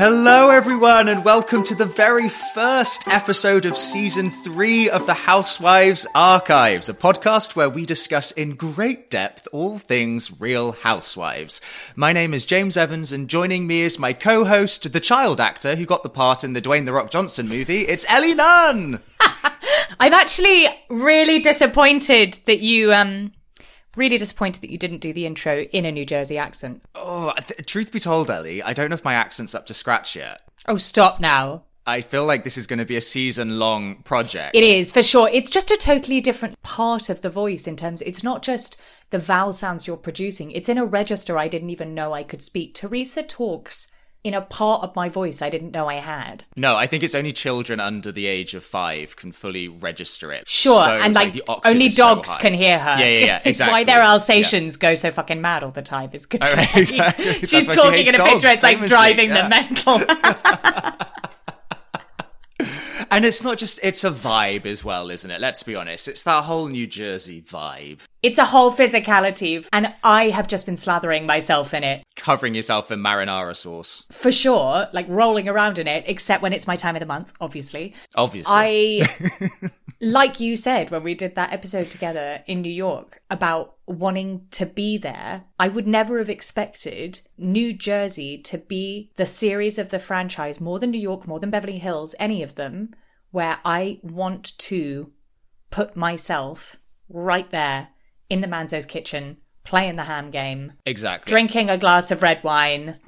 Hello, everyone, and welcome to the very first episode of season three of the Housewives Archives, a podcast where we discuss in great depth all things real housewives. My name is James Evans, and joining me is my co host, the child actor who got the part in the Dwayne The Rock Johnson movie. It's Ellie Nunn! I'm actually really disappointed that you um really disappointed that you didn't do the intro in a New Jersey accent. Oh, th- truth be told, Ellie, I don't know if my accent's up to scratch yet. Oh, stop now. I feel like this is going to be a season long project. It is for sure. It's just a totally different part of the voice in terms it's not just the vowel sounds you're producing. It's in a register I didn't even know I could speak. Teresa talks in a part of my voice I didn't know I had. No, I think it's only children under the age of five can fully register it. Sure, So, and like, the only is so dogs can hear her. Yeah, yeah, yeah. It's Exactly. why their Yeah. Alsatians go so fucking mad all the time. Is because Oh, right, exactly. She's she talking hates in a dogs, picture. It's like driving yeah. them mental. And it's not just, it's a vibe as well, isn't it? Let's be honest. It's that whole New Jersey vibe. It's a whole physicality, and I have just been slathering myself in it Covering yourself in marinara sauce. for sure, like rolling around in it, except when it's my time of the month, obviously. Obviously. I, like you said when we did that episode together in New York about wanting to be there, I would never have expected New Jersey to be the series of the franchise, more than New York, more than Beverly Hills, any of them, where I want to put myself right there in the Manzo's kitchen, playing the ham game, exactly. drinking a glass of red wine.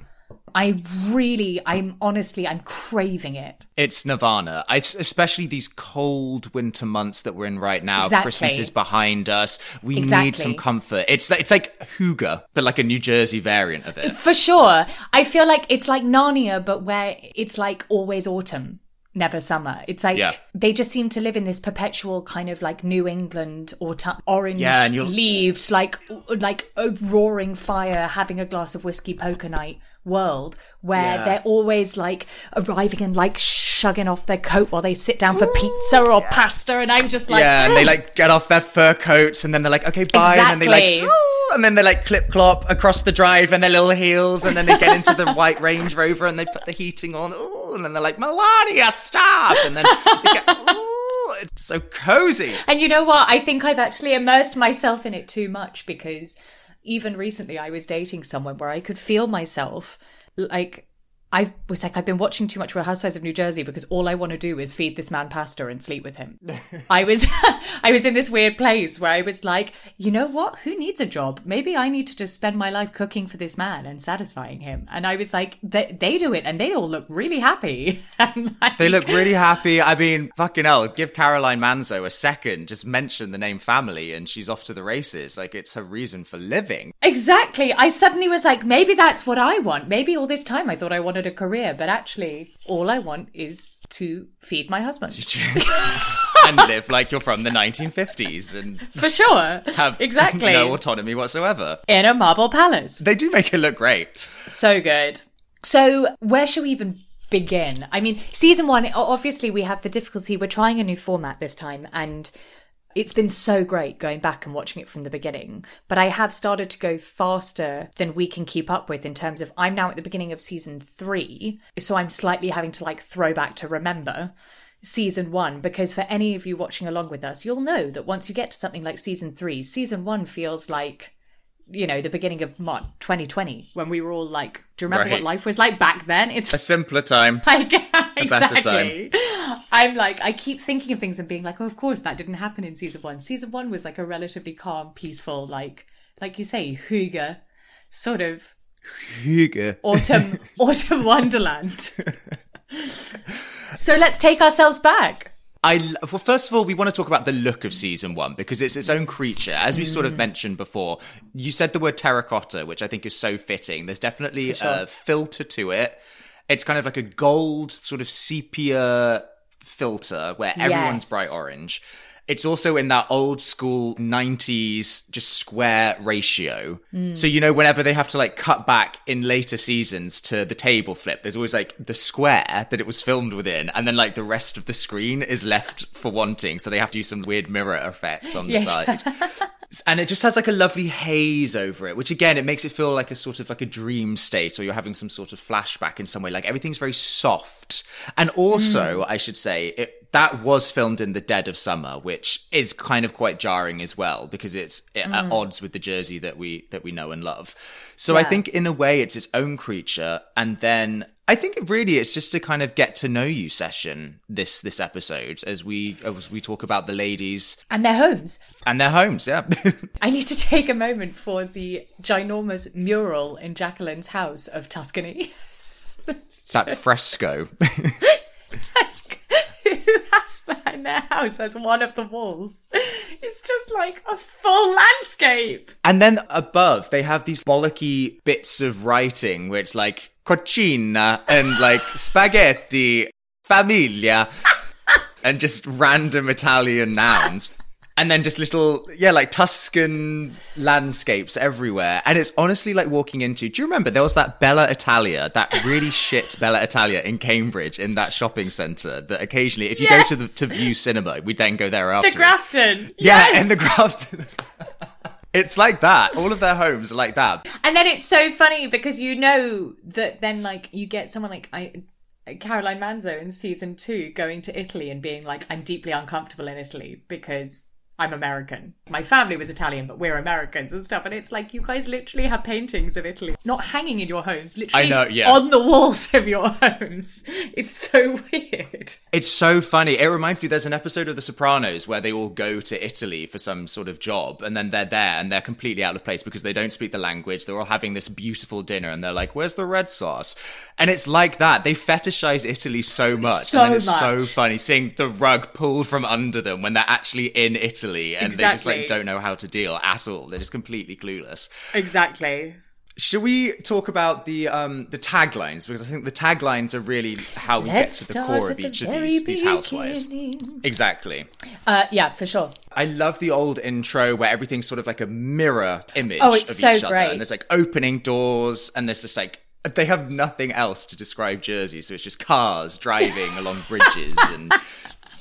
I really, I'm honestly, I'm craving it. It's Nirvana. I, especially these cold winter months that we're in right now. Exactly. Christmas is behind us. We need some comfort. It's like, it's like Hygge, but like a New Jersey variant of it. For sure. I feel like it's like Narnia, but where it's like always autumn, never summer. It's like Yeah. they just seem to live in this perpetual kind of like New England autumn, orange Yeah, leaves, like like a roaring fire, having a glass of whiskey poker night world where Yeah. they're always like arriving and like shugging off their coat while they sit down for pizza or pasta, and I'm just like, yeah, and they like get off their fur coats and then they're like, okay, bye. And then they like, "Ooh," and then they like clip clop across the drive and their little heels. And then they get into the white Range Rover and they put the heating on. Ooh, and then they're like, Milania, stop. And then they get, it's so cozy. And you know what? I think I've actually immersed myself in it too much because even recently I was dating someone where I could feel myself like I was like, I've been watching too much Real Housewives of New Jersey because all I want to do is feed this man pasta and sleep with him. I was, I was in this weird place where I was like, you know what? Who needs a job? Maybe I need to just spend my life cooking for this man and satisfying him. And I was like, they, they do it and they all look really happy. Like, They look really happy. I mean, fucking hell, give Caroline Manzo a second. Just mention the name family and she's off to the races. Like, it's her reason for living. Exactly. I suddenly was like, maybe that's what I want. Maybe all this time I thought I wanted a career, but actually, all I want is to feed my husband. and live like you're from the 1950s and For sure. have exactly. no autonomy whatsoever. In a marble palace. They do make it look great. So good. So, where should we even begin? I mean, season one obviously, we have the difficulty. We're trying a new format this time, and it's been so great going back and watching it from the beginning. But I have started to go faster than we can keep up with in terms of I'm now at the beginning of season three. So, I'm slightly having to like throw back to remember season one because for any of you watching along with us, you'll know that once you get to something like season three, season one feels like you know, the beginning of March 2020 when we were all like, do you remember what life was like back then? It's A simpler time. like, better exactly. I'm like, I keep thinking of things and being like, oh, of course, that didn't happen in season one. Season one was like a relatively calm, peaceful, like, like you say, hygge, sort of Hygge. autumn, autumn wonderland. so let's take ourselves back. I l- well, first of all, we want to talk about the look of season one because it's its own creature, as we sort of mm. mentioned before. You said the word terracotta, which I think is so fitting. There's definitely a filter to it. It's kind of like a gold, sort of sepia filter where everyone's Yes. bright orange. It's also in that old school 90s just square ratio. Hmm. So, you know, whenever they have to like cut back in later seasons to the table flip, there's always like the square that it was filmed within, and then like the rest of the screen is left for wanting. So they have to use some weird mirror effect on the Yeah. side. and it just has like a lovely haze over it which again it makes it feel like a sort of like a dream state or you're having some sort of flashback in some way like everything's very soft and also hmm. i should say it that was filmed in the dead of summer which is kind of quite jarring as well because it's at mm. odds with the jersey that we that we know and love so i think in a way it's its own creature and then I think it really it's just a kind of get to know you session this this episode as we as we talk about the ladies And their homes. and their homes yeah I need to take a moment for the ginormous mural in Jacqueline's house of Tuscany. that fresco. Has that in their house as one of the walls? It's just like a full landscape. and then above, they have these bollocky bits of writing where it's like cucina and like spaghetti, famiglia, and just random Italian nouns. And then just little, yeah, like Tuscan landscapes everywhere. And it's honestly like walking into. Do you remember there was that Bella Italia, that really shit Bella Italia in Cambridge in that shopping centre that occasionally, if you go to the to Vue cinema, we then go there after The. Grafton. Yeah, yes! and the Grafton. it's like that. All of their homes are like that. And then it's so funny because you know that then like you get someone like I Caroline Manzo in season two going to Italy and being like, I'm deeply uncomfortable in Italy because I'm American. My family was Italian, but we're Americans and stuff. And it's like you guys literally have paintings of Italy not hanging in your homes, literally know, yeah. on the walls of your homes. It's so weird. It's so funny. It reminds me there's an episode of The Sopranos where they all go to Italy for some sort of job and then they're there and they're completely out of place because they don't speak the language. They're all having this beautiful dinner and they're like, "Where's the red sauce?" And it's like that. They fetishize Italy so much. So and it's so funny seeing the rug pulled from under them when they're actually in Italy and they just like don't know how to deal at all. They're just completely clueless. Exactly. Should we talk about the um the taglines because I think the taglines are really how we Let's get to the core of the each of these these housewives. Exactly. Uh, yeah, for sure. I love the old intro where everything's sort of like a mirror image Oh, it's of so each other, great. and there's like opening doors, and there's just like they have nothing else to describe Jersey, so it's just cars driving along bridges and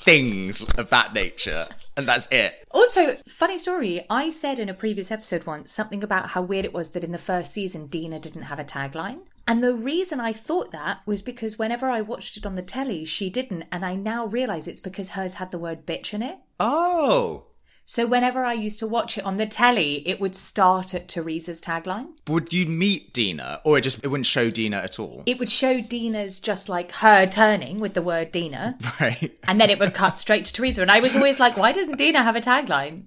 things of that nature, and that's it. Also, funny story, I said in a previous episode once something about how weird it was that in the first season Dina didn't have a tagline. And the reason I thought that was because whenever I watched it on the telly, she didn't. And I now realize it's because hers had the word bitch in it. Oh, So whenever I used to watch it on the telly, it would start at Teresa's tagline. would you meet Dina, or it just it wouldn't show Dina at all? It would show Dina's just like her turning with the word Dina. Right. And then it would cut straight to Teresa. And I was always like, why doesn't Dina have a tagline?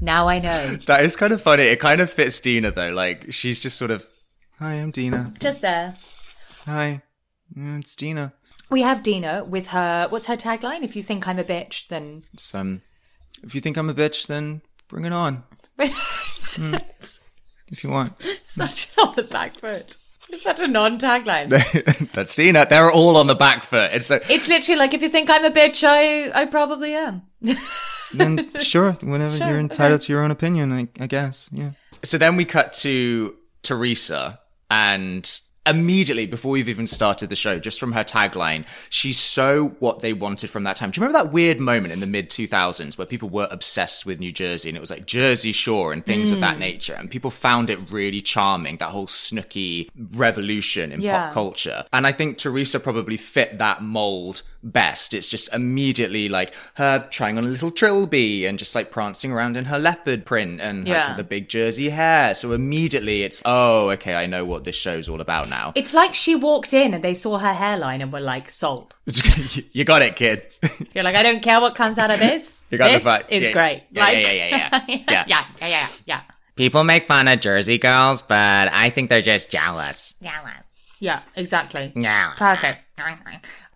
Now I know. That is kind of funny. It kind of fits Dina though. Like she's just sort of, "Hi, I'm Dina. Just there. Hi, mm, it's Dina." We have Dina with her. What's her tagline? If you think I'm a bitch, then. some if you think I'm a bitch, then bring it on. It's hmm. If you want. such on the back foot. It's such a non-tagline. That's Dina. They're all on the back foot. It's so It's literally like if you think I'm a bitch, I I probably am. then sure, whenever Sure, you're okay. entitled to your own opinion, I, I guess. Yeah. So then we cut to Teresa, and immediately before we've even started the show, just from her tagline, she's so what they wanted from that time. Do you remember that weird moment in the mid 2000s where people were obsessed with New Jersey and it was like Jersey Shore and things of that Mm. nature, and people found it really charming, that whole Snooki revolution in Yeah. pop culture. And I think Teresa probably fit that mold best. It's just immediately like her trying on a little trilby and just like prancing around in her leopard print and like, the big Jersey hair. So immediately it's, oh, okay, I know what this show's all about now. It's like she walked in and they saw her hairline and were like, sold. you got it, kid. You're like, I don't care what comes out of this. You got the this vibe. is Yeah. great. Yeah, like, yeah, yeah, yeah, yeah. yeah, yeah, yeah, yeah, yeah. People make fun of Jersey girls, but I think they're just jealous. jealous. Yeah, exactly. Yeah. Perfect.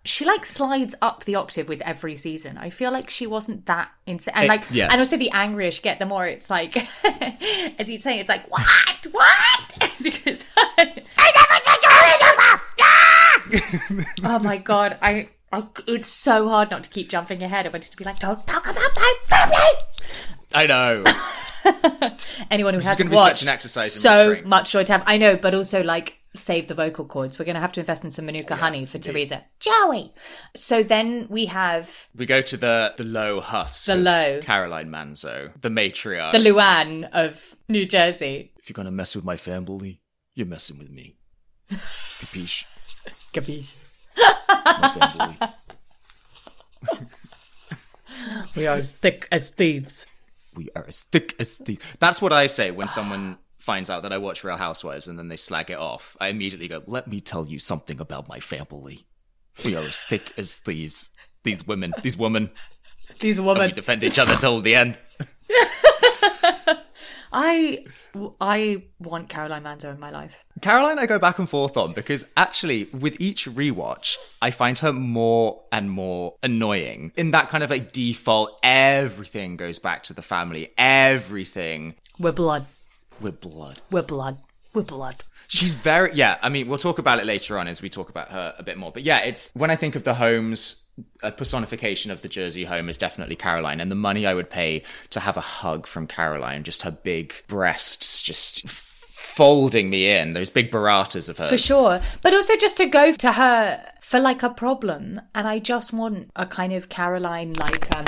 She like slides up the octave with every season. I feel like she wasn't that insane, and It- like, yeah. and also the angrier she get, the more it's like, as you say, it's like, what, what? As he goes, I never said you were oh my god, I I, it's so hard not to keep jumping ahead. I wanted to be like, don't talk about my family. I know. Anyone who is hasn't gonna be such watched, an exercise so much joy to have. I know, but also like save the vocal cords. We're going to have to invest in some Manuka honey for Teresa. Joey. So then we have we go to the the low husk. The low. Caroline Manzo, the matriarch. the Luann of New Jersey. if you're gonna mess with my family, you're messing with me. Capiche? Capiche? My family. We are as thick as thieves. we are as thick as thieves. That's what I say when someone finds out that I watch Real Housewives and then they slag it off. I immediately go, "Let me tell you something about my family. We are as thick as thieves. These women, these women, These and women. we defend each other till the end." I, I want Caroline Manzo in my life. Caroline, I go back and forth on because actually, with each rewatch, I find her more and more annoying. In that kind of like default, everything goes back to the family. Everything We're blood. With blood. We're blood. We're blood. She's very yeah. I mean, we'll talk about it later on as we talk about her a bit more. But yeah, it's when I think of the homes, a personification of the Jersey home is definitely Caroline, and the money I would pay to have a hug from Caroline, just her big breasts, just folding me in. Those big burratas of hers. For sure. But also just to go to her for like a problem. And I just want a kind of Caroline like, um,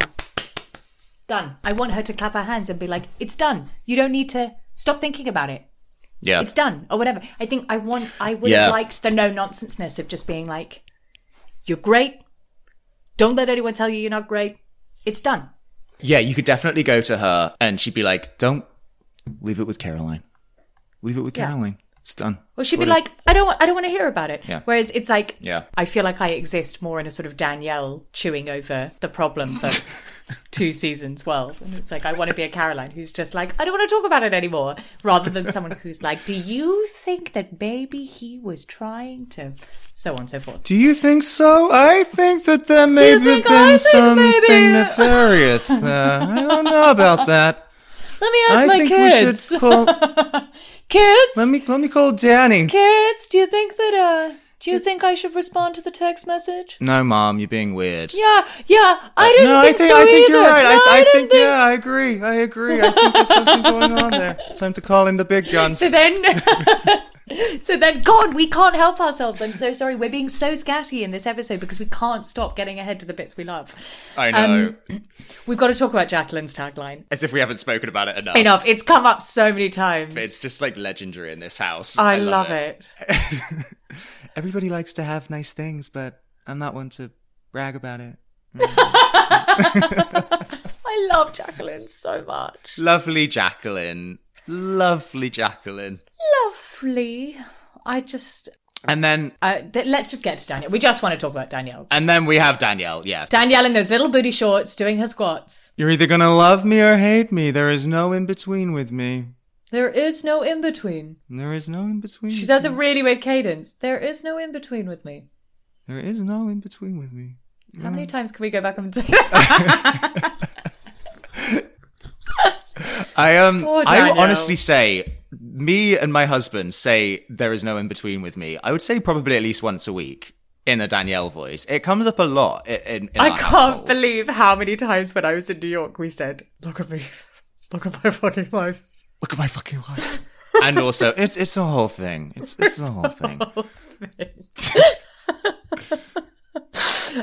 done. I want her to clap her hands and be like, it's done. You don't need to stop thinking about it. Yeah, It's done. Or whatever. I think I want, I would Yeah. have liked the no nonsenseness of just being like, you're great. Don't let anyone tell you you're not great. It's done. yeah. You could definitely go to her, and she'd be like, "Don't leave it with Caroline. Leave it with Yeah. Caroline. It's done." Well, she'd be like, I don't, want, I don't want to hear about it. Yeah. Whereas it's like, Yeah. I feel like I exist more in a sort of Danielle chewing over the problem for two seasons world, and it's like I want to be a Caroline who's just like, I don't want to talk about it anymore, rather than someone who's like, Do you think that maybe he was trying to, so on and so forth. Do you think so? I think that there may have been I something maybe- nefarious there. I don't know about that. Let me ask I my kids. call. Kids, let me let me call Danny. kids, do you think that? uh Do you think I should respond to the text message? No, mom, you're being weird. Yeah, yeah, I didn't no, think, I think so I think either. you're right. No, I, I didn't think, yeah, I agree. I agree. I think there's something going on there. It's time to call in the big guns. So then, so then, God, we can't help ourselves. I'm so sorry. We're being so scatty in this episode because we can't stop getting ahead to the bits we love. I know. Um, We've got to talk about Jacqueline's tagline. As if we haven't spoken about it enough. Enough. It's come up so many times. It's just like legendary in this house. I, love, it. Everybody likes to have nice things, but I'm not one to brag about it. I love Jacqueline so much. Lovely Jacqueline. Lovely Jacqueline. Lovely. I just. And then Uh, th- let's just get to Danielle. We just want to talk about Danielle. and then we have Danielle, yeah. Danielle in those little booty shorts doing her squats. You're either gonna love me or hate me. There is no in between with me. There is no in between. There is no in between. She does a really weird cadence. There is no in between with me. There is no in between with me. How many times can we go back and say I um I will honestly say me and my husband say there is no in between with me. I would say probably at least once a week in a Danielle voice. It comes up a lot i- in, in I can't household. believe how many times when I was in New York we said, "Look at me, look at my fucking life." Look at my fucking life. and also it's it's a whole thing. It's it's a whole thing.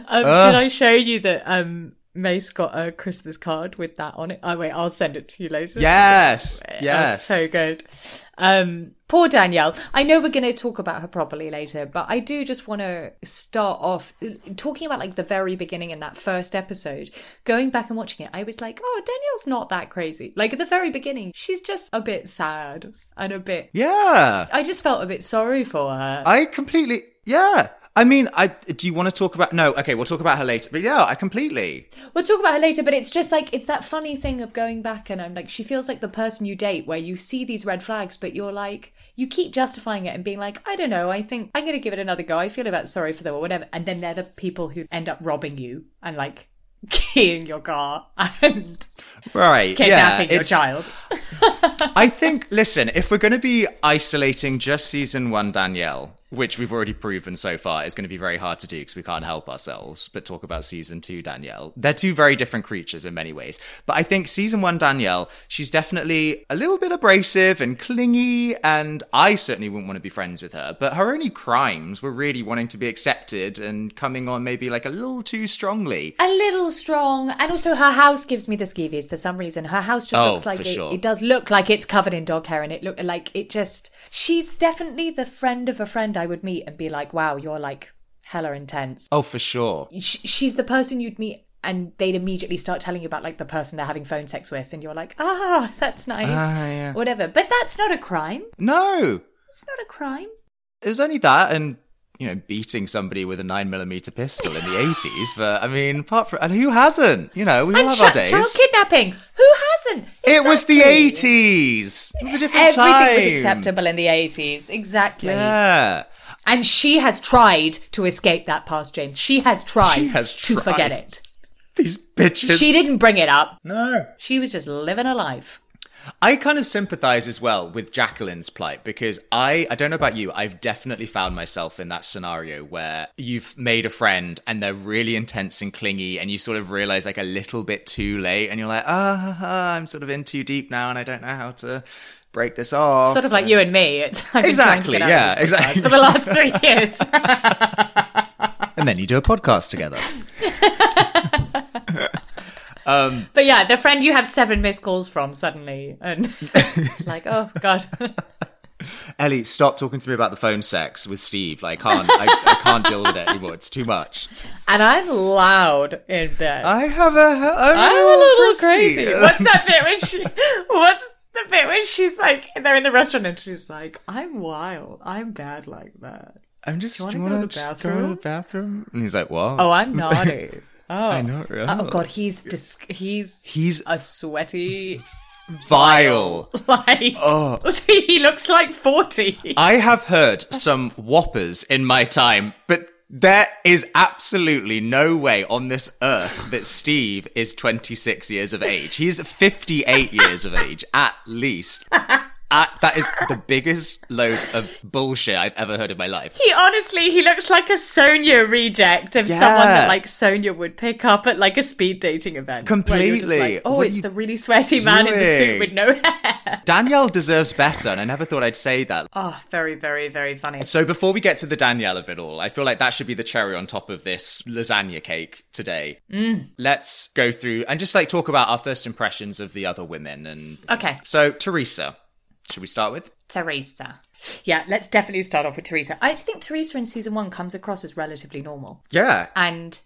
Um, did I show you that um, Mace got a Christmas card with that on it? Oh wait, I'll send it to you later. Yes. Yes. so good. Um, poor Danielle. I know we're going to talk about her properly later, but I do just want to start off uh, talking about like the very beginning in that first episode. Going back and watching it, I was like, oh, Danielle's not that crazy. Like at the very beginning, she's just a bit sad and a bit. yeah. I just felt a bit sorry for her. I completely yeah. I mean, I do you want to talk about no, okay, we'll talk about her later. But yeah, I completely. We'll talk about her later, but it's just like it's that funny thing of going back and I'm like, she feels like the person you date where you see these red flags, but you're like, you keep justifying it and being like, I don't know, I think I'm gonna give it another go. I feel about sorry for them or whatever, and then they're the people who end up robbing you and like keying your car and Right. kidnapping yeah, your child. I think, listen, if we're going to be isolating just season one Danielle, which we've already proven so far is going to be very hard to do because we can't help ourselves but talk about season two Danielle. They're two very different creatures in many ways. But I think season one Danielle, she's definitely a little bit abrasive and clingy, and I certainly wouldn't want to be friends with her. But her only crimes were really wanting to be accepted and coming on maybe like a little too strongly. a little strong and also her house gives me the skeevies for some reason her house just Oh, looks like it, sure. it does look like it's covered in dog hair and it look like it just she's definitely the friend of a friend i would meet and be like wow you're like hella intense Oh, for sure. Sh- she's the person you'd meet and they'd immediately start telling you about like the person they're having phone sex with and you're like ah that's nice Ah, yeah. whatever but that's not a crime No, it's not a crime it was only that and you know beating somebody with a nine millimeter pistol in the eighties. But I mean, apart from and who hasn't? You know, we all and have ch- our days. child kidnapping who hasn't It was the eighties. It was a different everything time. Everything was acceptable in the 80s exactly Yeah. And she has tried to escape that past James. She has tried She has to forget it. These bitches. She didn't bring it up. no. She was just living her life. I kind of sympathize as well with Jacqueline's plight because I I don't know about you, I've definitely found myself in that scenario where you've made a friend and they're really intense and clingy and you sort of realize like a little bit too late and you're like, ah, ha, I'm sort of in too deep now and I don't know how to break this off. Sort of like you and me. It's I've Exactly, trying to get out yeah, of this podcast exactly. For the last three years. and then you do a podcast together. Um, but yeah, the friend you have seven missed calls from suddenly. And it's like, oh, God. Ellie, stop talking to me about the phone sex with Steve. Like, I can't, I, I can't deal with it anymore. It's too much. And I'm loud in bed. I have a, I'm, I'm a little frisky. crazy. What's that bit when she? What's the bit when she's like they're in the restaurant and she's like, "I'm wild. I'm bad like that." I'm just. Do you go to the go to the bathroom? bathroom? And he's like, "What?" Oh, I'm naughty. Oh, I know. Oh God, he's dis- he's He's a sweaty vile. like. Oh. he looks like forty. I have heard some whoppers in my time, but there is absolutely no way on this earth that Steve is 26 years of age. He's 58 years of age, at least. Uh, that is the biggest load of bullshit I've ever heard in my life. He honestly, he looks like a Sonja reject of someone that like Sonja would pick up at like a speed dating event. where you're just Completely. like, oh, What it's the really sweaty man in the suit with no hair. Danielle deserves better, and I never thought I'd say that. Oh, very, very, very funny. So before we get to the Danielle of it all, I feel like that should be the cherry on top of this lasagna cake today. Mm. Let's go through and just like talk about our first impressions of the other women. And Okay, so Teresa, should we start with? Teresa. Yeah, let's definitely start off with Teresa. I just think Teresa in season one comes across as relatively normal. Yeah, And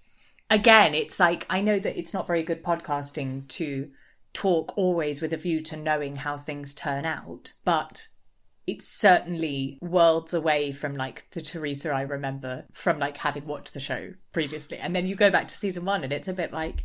again, it's like I know that it's not very good podcasting to talk always with a view to knowing how things turn out, but it's certainly worlds away from like the Teresa I remember from like having watched the show previously. And then you go back to season one and it's a bit like,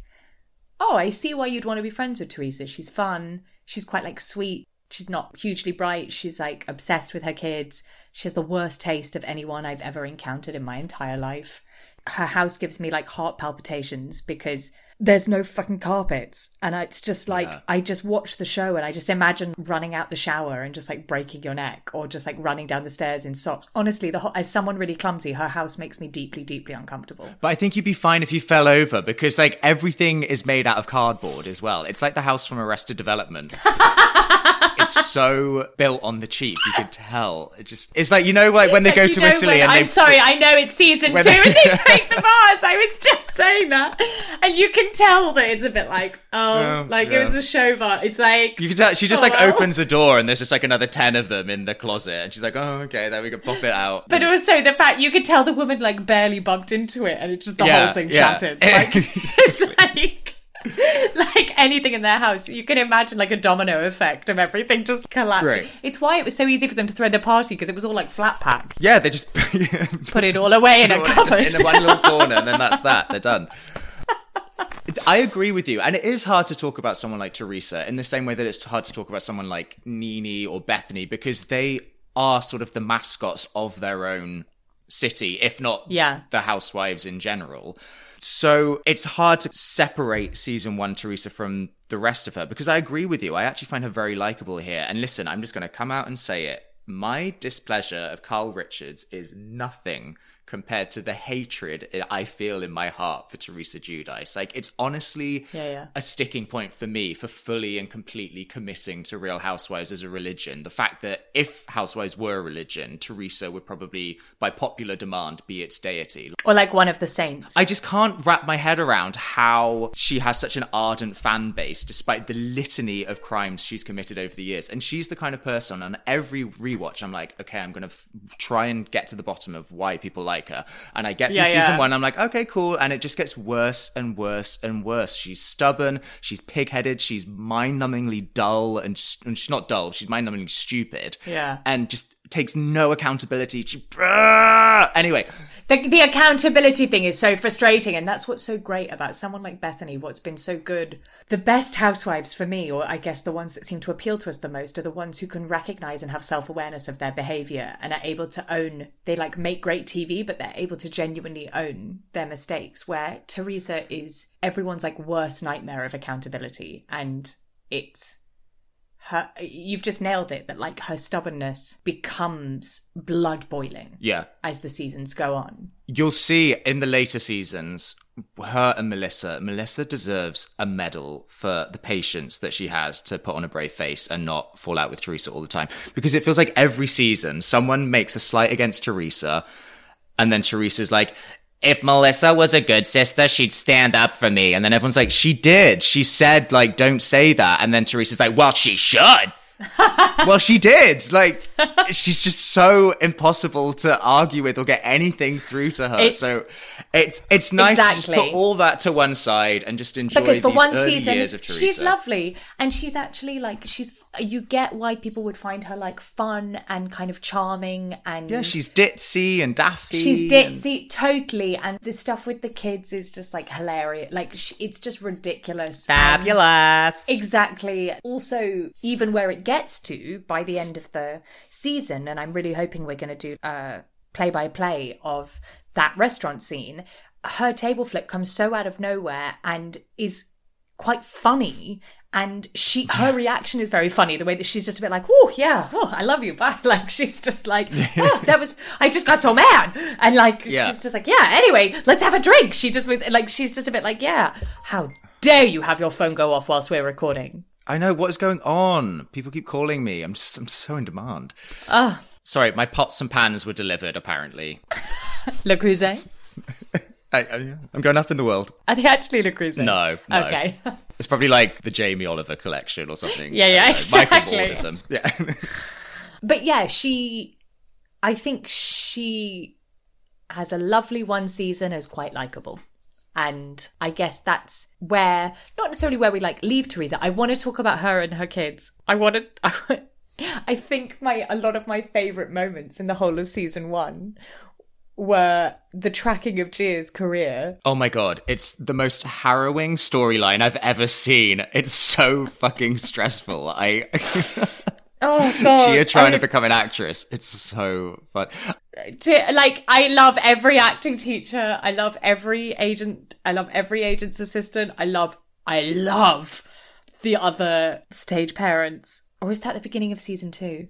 oh, I see why you'd want to be friends with Teresa. She's fun. She's quite like sweet. She's not hugely bright. She's like obsessed with her kids. She has the worst taste of anyone I've ever encountered in my entire life. Her house gives me like heart palpitations because there's no fucking carpets. And it's just like, I just watch the show and I just imagine running out the shower and just like breaking your neck or just like running down the stairs in socks. Honestly, the whole, as someone really clumsy, her house makes me deeply, deeply uncomfortable. but I think you'd be fine if you fell over because like everything is made out of cardboard as well. It's like the house from Arrested Development. it's so built on the cheap. You could tell. It just it's like you know like when they go You to know Italy when- and I'm they sorry, I know it's season two When and they- they break the bars. I was just saying that, and you can tell that it's a bit like, oh, Oh, like yeah. it was a show bar. It's like You can tell she just oh, like Hello? opens a door and there's just like another ten of them in the closet and she's like, oh okay, there we go, pop it out. But also the fact you could tell the woman like barely bumped into it, and it's just the Yeah, whole thing yeah. shattered. Like it's like. Like anything in their house, you can imagine like a domino effect of everything just collapsing. Right. It's why it was so easy for them to throw their party because it was all like flat pack. yeah, they just Put it all away in a cupboard. in one little corner, and then that's that. They're done. I agree with you, and it is hard to talk about someone like Teresa in the same way that it's hard to talk about someone like NeNe or Bethenny because they are sort of the mascots of their own city, if not Yeah. the housewives in general. So it's hard to separate season one Teresa from the rest of her because I agree with you. I actually find her very likable here. And listen, I'm just going to come out and say it. my displeasure of Kyle Richards is nothing compared to the hatred I feel in my heart for Teresa Giudice. Like it's honestly Yeah, yeah. a sticking point for me for fully and completely committing to Real Housewives as a religion. The fact that if Housewives were a religion, Teresa would probably, by popular demand, be its deity. Or like one of the saints. I just can't wrap my head around how she has such an ardent fan base despite the litany of crimes she's committed over the years. And she's the kind of person on every rewatch, I'm like, okay, I'm going to f- try and get to the bottom of why people like her. And I get through Yeah, season one, I'm like, okay, cool. And it just gets worse and worse and worse. She's stubborn, she's pig headed, she's mind numbingly dull, and, and she's not dull, she's mind numbingly stupid. Yeah. And just takes no accountability. She, anyway, The, the accountability thing is so frustrating, and that's what's so great about someone like Bethenny. What's been so good. The best housewives for me, or I guess the ones that seem to appeal to us the most, are the ones who can recognize and have self awareness of their behavior and are able to own. They like make great TV, but they're able to genuinely own their mistakes. Where Teresa is everyone's like worst nightmare of accountability, and it's her. You've just nailed it. That like her stubbornness becomes blood boiling yeah. as the seasons go on. You'll see in the later seasons, her and Melissa. Melissa deserves a medal for the patience that she has to put on a brave face and not fall out with Teresa all the time. Because it feels like every season, someone makes a slight against Teresa, and then Teresa's like, if Melissa was a good sister, she'd stand up for me. And then everyone's like, she did. She said, like, don't say that. And then Teresa's like, well, she should. well, she did. Like, she's just so impossible to argue with or get anything through to her. It's- so it's it's nice to Exactly. just put all that to one side and just enjoy because for one season years of Teresa. she's lovely and she's actually like she's you get why people would find her like fun and kind of charming and Yeah, she's ditzy and daffy. she's and- ditzy totally and the stuff with the kids is just like hilarious like it's just ridiculous And- Fabulous. Exactly. Also, even where it gets to by the end of the season, and I'm really hoping we're going to do a play by play of that restaurant scene, her table flip comes so out of nowhere and is quite funny. And she, her reaction is very funny. The way that she's just a bit like, "Oh yeah, oh I love you," bye. Like she's just like, "Oh, that was, I just got so mad," and like Yeah. she's just like, "Yeah, anyway, let's have a drink." She just was like, she's just a bit like, "Yeah, how dare you have your phone go off whilst we're recording?" I know what is going on. People keep calling me. I'm just, I'm so in demand. Ah, Sorry, my pots and pans were delivered. Apparently, Le Creuset. I, I'm going up in the world. Are they actually Le Creuset? No, no. Okay. It's probably like the Jamie Oliver collection or something. Yeah, yeah, I. Michael exactly. ordered them. Yeah. But yeah, she, I think she has a lovely one season as quite likable. And I guess that's where, not necessarily where we like leave Teresa. I want to talk about her and her kids. I want to, I, want- I think my, a lot of my favorite moments in the whole of season one were the tracking of Gia's career. oh my god, it's the most harrowing storyline I've ever seen. It's so fucking stressful. I Oh god. Gia trying I to become an actress. It's so fun. To, like I love every acting teacher. I love every agent. I love every agent's assistant. I love I love the other stage parents. Or is that the beginning of season two?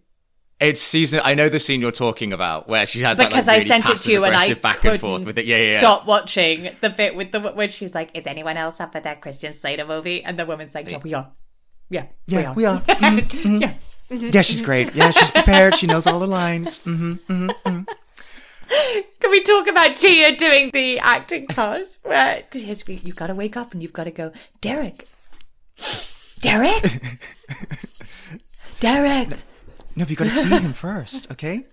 It's season. I know the scene you're talking about where she has Because that, like, I sent it to you and I back and forth with it. Yeah, yeah, yeah. stop watching the bit with the when she's like, "Is anyone else up for that Christian Slater movie?" And the woman's like, "Yeah, we are. Yeah, Yeah, we are. we are. Mm-hmm. yeah." Mm-hmm. Yeah, she's great. Yeah, she's mm-hmm. prepared. She knows all the lines. hmm Can we talk about Gia doing the acting class? Where yes, we- you've got to wake up and you've got to go, Derek, Derek, Derek, No, but you got to see him first, okay?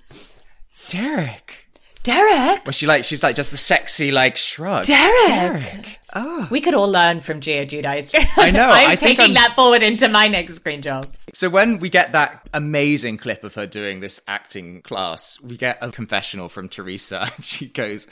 Derek. Derek, Well, she like she's like just the sexy like shrug. Derek. Derek. Ah. We could all learn from Giudice. I know, I'm I think taking I'm- that forward into my next screen job. So when we get that amazing clip of her doing this acting class, we get a confessional from Teresa. She goes,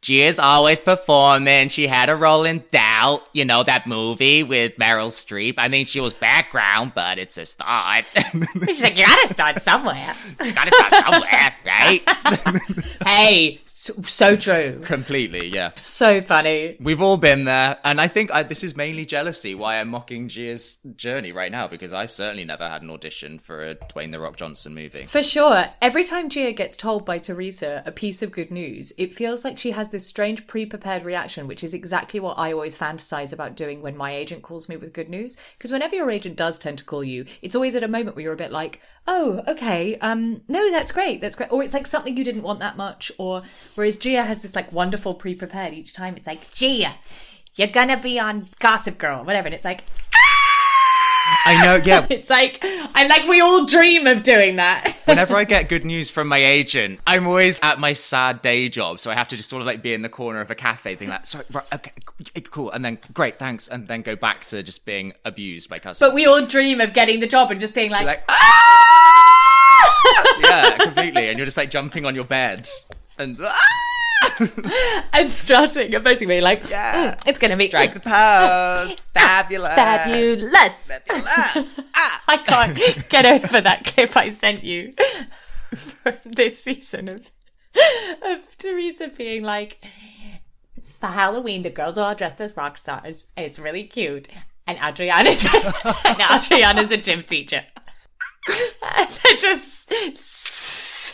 Gia's always performing. She had a role in Doubt, you know, that movie with Meryl Streep. I mean, she was background, but it's a start. She's like, you gotta start somewhere. it's gotta start somewhere, right? hey, so, so true. Completely, yeah. So funny. We've all been there. And I think I, this is mainly jealousy why I'm mocking Gia's journey right now because I've certainly never had an audition for a Dwayne the Rock Johnson movie. For sure. Every time Gia gets told by Teresa a piece of good news, it feels like she has this strange pre prepared reaction, which is exactly what I always fantasize about doing when my agent calls me with good news. Because whenever your agent does tend to call you, it's always at a moment where you're a bit like, oh, okay, um, no, that's great, that's great. Or it's like something you didn't want that much. Or whereas Gia has this like wonderful pre prepared each time, it's like, Gia, you're gonna be on Gossip Girl, whatever. And it's like, I know, yeah. it's like, I like, we all dream of doing that. Whenever I get good news from my agent, I'm always at my sad day job, so I have to just sort of like be in the corner of a cafe, being like, "Sorry, right, okay, cool," and then great, thanks, and then go back to just being abused by customers. but we all dream of getting the job and just being like, like, "Ah!" yeah, completely, and you're just like jumping on your bed and. "Ah!" and strutting and basically like, Yeah. "Mm, it's gonna be Drag the pose, fabulous, fabulous. fabulous. Ah. I can't get over that clip I sent you from this season of of Teresa being like, for Halloween, the girls are all dressed as rock stars, it's really cute. And Audriana's and Audriana's a gym teacher. And they're just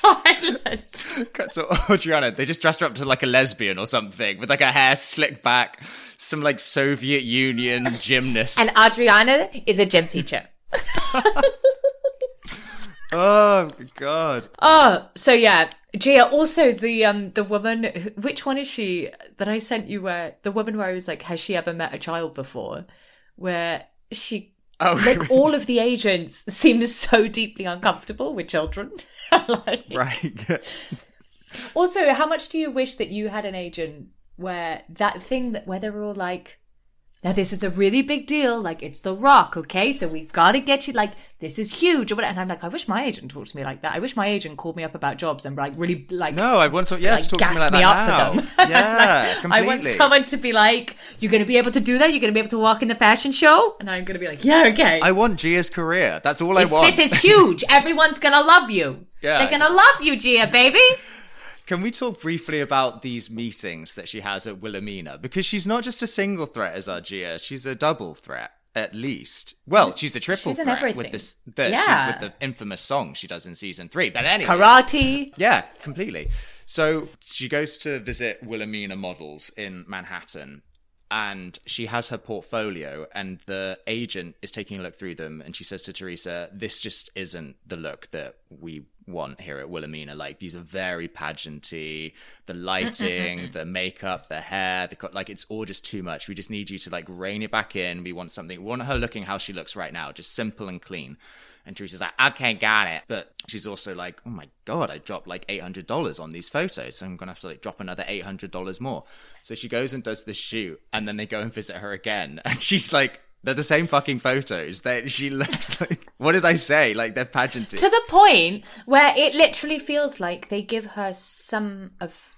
silent. Cut to Audriana. They just dressed her up to like a lesbian or something with like her hair slicked back, some like Soviet Union gymnast. And Audriana is a gym teacher. oh god. Oh, so yeah, Gia. Also, the um, the woman. Which one is she that I sent you? Where the woman where I was like, has she ever met a child before? Where she, Oh, like, all of the agents seem so deeply uncomfortable with children. like, right. also, how much do you wish that you had an agent where that thing that where they were all like. Now this is a really big deal. Like it's The Rock, okay? So we've got to get you. Like this is huge, or whatever. And I'm like, I wish my agent talked to me like that. I wish my agent called me up about jobs and like really like No, I want to. Yeah, like talk to me like me that up now. for them. Yeah, I completely. want someone to be like, "You're going to be able to do that. You're going to be able to walk in the fashion show," and I'm going to be like, "Yeah, okay." I want Gia's career. That's all I It's- want. this is huge. Everyone's going to love you. Yeah. They're going to love you, Gia, baby. Can we talk briefly about these meetings that she has at Wilhelmina? Because she's not just a single threat as our Gia, she's a double threat. At least, well, she's a triple She's threat with this, the, she- with the infamous song she does in season three. But anyway, Karate. Yeah, completely. So she goes to visit Wilhelmina models in Manhattan and she has her portfolio and the agent is taking a look through them and she says to Teresa, This just isn't the look that we want here at Wilhelmina. Like these are very pageanty, the lighting, the makeup, the hair, the co- like it's all just too much. We just need you to like rein it back in. We want something we want her looking how she looks right now, just simple and clean. And Teresa's like, okay, got it. But she's also like, oh my God, I dropped like $800 on these photos. So I'm going to have to like drop another $800 more. So she goes and does this shoot and then they go and visit her again. And she's like, they're the same fucking photos. That she looks like, what did I say? Like they're pageanty. To the point where it literally feels like they give her some of.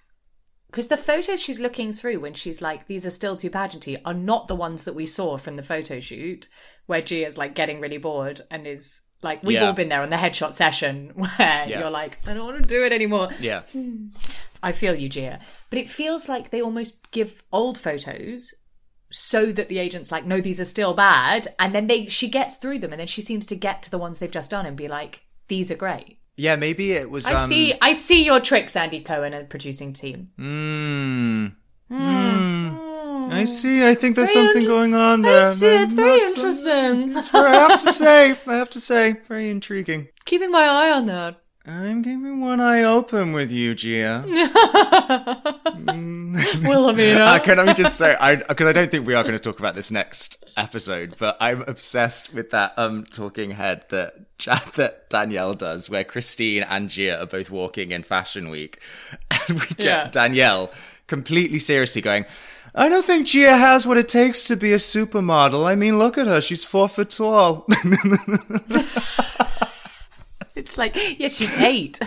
Because the photos she's looking through when she's like, these are still too pageanty, are not the ones that we saw from the photo shoot, where Gia's like getting really bored and is like, we've Yeah. all been there on the headshot session where Yeah. you're like, I don't want to do it anymore. yeah. Hmm. I feel you, Gia. But it feels like they almost give old photos so that the agent's like, no, these are still bad. And then they she gets through them and then she seems to get to the ones they've just done and be like, these are great. Yeah, maybe it was. I um, see I see your tricks, Andy Cohen and producing team. Mm. Mm. I see. I think there's Very something going on there. I see, it's very Not some- interesting. I have to say, I have to say, very intriguing. Keeping my eye on that. I'm keeping one eye open with you, Gia. Wilhelmina. Uh, can I just say, because I don't think we are going to talk about this next episode, but I'm obsessed with that um talking head that chat that Danielle does, where Christine and Gia are both walking in Fashion Week, and we get Yeah. Danielle completely seriously going. I don't think Gia has what it takes to be a supermodel. I mean, look at her; she's four foot tall. It's like, yeah, she's eight.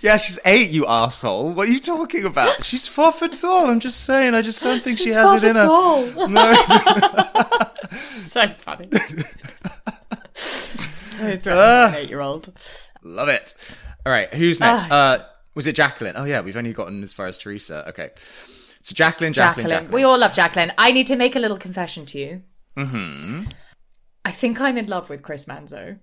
yeah, she's eight. You asshole! What are you talking about? She's four foot tall. I'm just saying. I just don't think she has it in foot her. tall. No. so funny. so threatening Ah. an eight year old. Love it. All right, who's next? Uh, was it Jacqueline? Oh yeah, we've only gotten as far as Teresa. Okay. So Jacqueline, Jacqueline, Jacqueline. We all love Jacqueline. I need to make a little confession to you. Mm-hmm. I think I'm in love with Chris Manzo.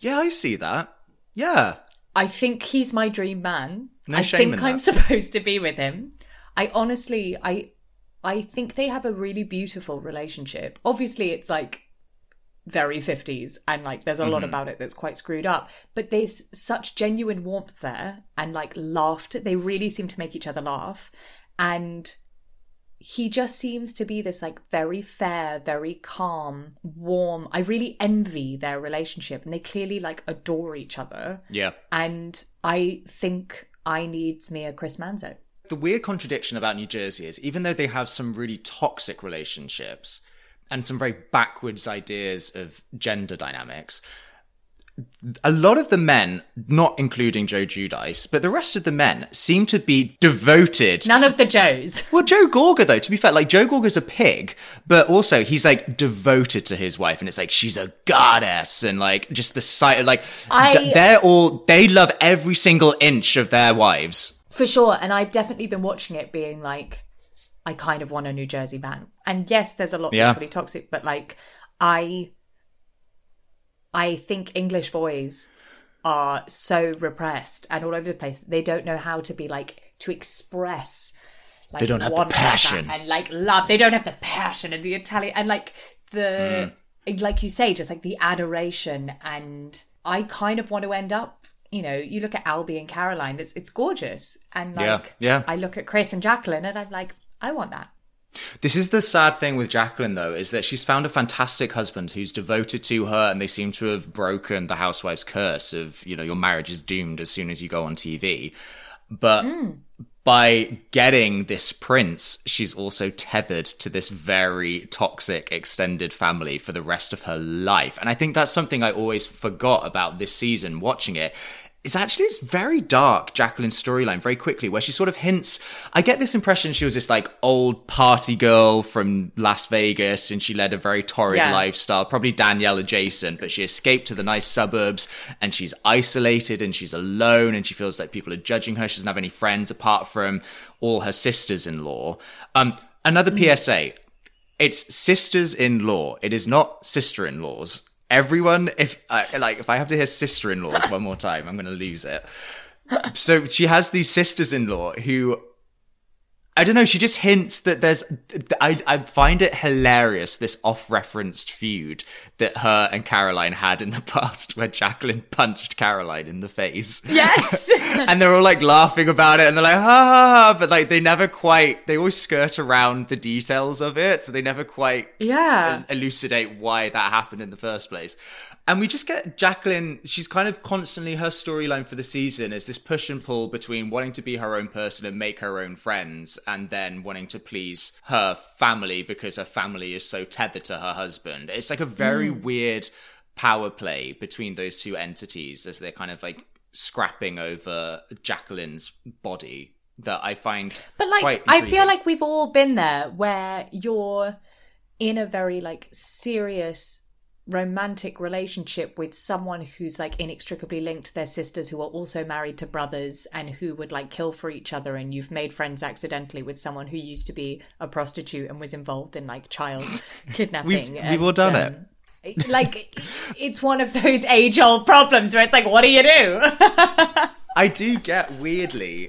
Yeah, I see that. Yeah. I think he's my dream man. No I shame think in I'm that. supposed to be with him. I honestly, I, I think they have a really beautiful relationship. Obviously, it's like very 50s and like there's a lot Mm-hmm. about it that's quite screwed up but there's such genuine warmth there and like laughter they really seem to make each other laugh and he just seems to be this like very fair very calm warm. I really envy their relationship and they clearly like adore each other. Yeah. and i think i needs me a chris manzo The weird contradiction about New Jersey is even though they have some really toxic relationships and some very backwards ideas of gender dynamics, a lot of the men, not including Joe Giudice, but the rest of the men seem to be devoted none of the joes Well, Joe Gorga, though, to be fair, like Joe Gorga's a pig, but also he's like devoted to his wife, and it's like she's a goddess, and like just the sight, of like I- th- they're all they love every single inch of their wives. For sure. And I've definitely been watching it being like, I kind of want a New Jersey man. And yes, there's a lot Yeah. that's really toxic, but like, I, I think English boys are so repressed and all over the place. They don't know how to be like, to express. Like, They don't have the passion. and like love. They don't have the passion and the Italian and like the, Mm. like you say, just like the adoration. And I kind of want to end up you know, you look at Albie and Caroline, it's it's gorgeous. And Yeah, like yeah. I look at Chris and Jacqueline and I'm like, I want that. This is the sad thing with Jacqueline, though, is that she's found a fantastic husband who's devoted to her, and they seem to have broken the housewife's curse of, you know, your marriage is doomed as soon as you go on TV. But hmm. by getting this prince, she's also tethered to this very toxic extended family for the rest of her life. And I think that's something I always forgot about this season watching it. It's actually it's very dark, Jacqueline's storyline, very quickly, where she sort of hints. I get this impression she was this like old party girl from Las Vegas and she led a very torrid Yeah. lifestyle, probably Danielle adjacent, but she escaped to the nice suburbs and she's isolated and she's alone and she feels like people are judging her. She doesn't have any friends apart from all her sisters in law. Um, another PSA it's sisters in law. It is not sister in laws. Everyone, if I like, if I have to hear sister in laws one more time, I'm to lose it. So she has these sisters in law who, I don't know, she just hints that there's, I, I find it hilarious, this off referenced feud that her and Caroline had in the past where Jacqueline punched Caroline in the face Yes. and they're all like laughing about it and they're like ha ha ha but like they never quite they always skirt around the details of it so they never quite yeah. elucidate why that happened in the first place and we just get Jacqueline she's kind of constantly her storyline for the season is this push and pull between wanting to be her own person and make her own friends and then wanting to please her family because her family is so tethered to her husband. It's like a very mm. weird power play between those two entities as they're kind of like scrapping over Jacqueline's body that I find But like I feel like we've all been there where you're in a very like serious romantic relationship with someone who's like inextricably linked to their sisters who are also married to brothers and who would like kill for each other and you've made friends accidentally with someone who used to be a prostitute and was involved in like child kidnapping We've- we've and, all done it. um, like it's one of those age old problems where it's like what do you do I do get weirdly.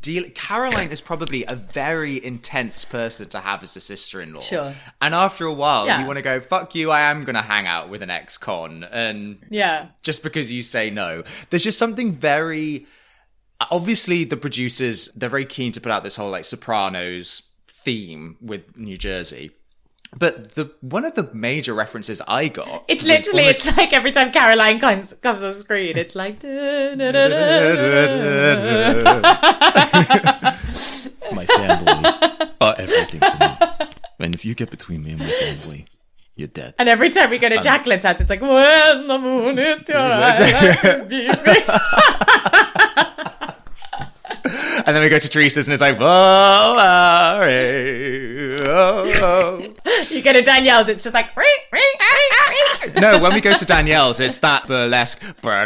Deal- Caroline is probably a very intense person to have as a sister-in-law. Sure. And after a while, Yeah. you want to go, "Fuck you! I am going to hang out with an ex-con," and yeah just because you say no, there's just something very. Obviously, the producers they're very keen to put out this whole like Sopranos theme with New Jersey. But the one of the major references I got It's literally, almost- it's like every time Caroline comes comes on screen, it's like. My family are everything to me. And if you get between me and my family, you're dead. And every time we go to um, Jacqueline's house, it's like, when the moon hits your eye, like a beefy-" And then we go to Teresa's and it's like, whoa, worry, oh, oh. You go to Danielle's, it's just like, "Ring, ring, ring, ring." No, when we go to Danielle's, it's that burlesque. Oh oh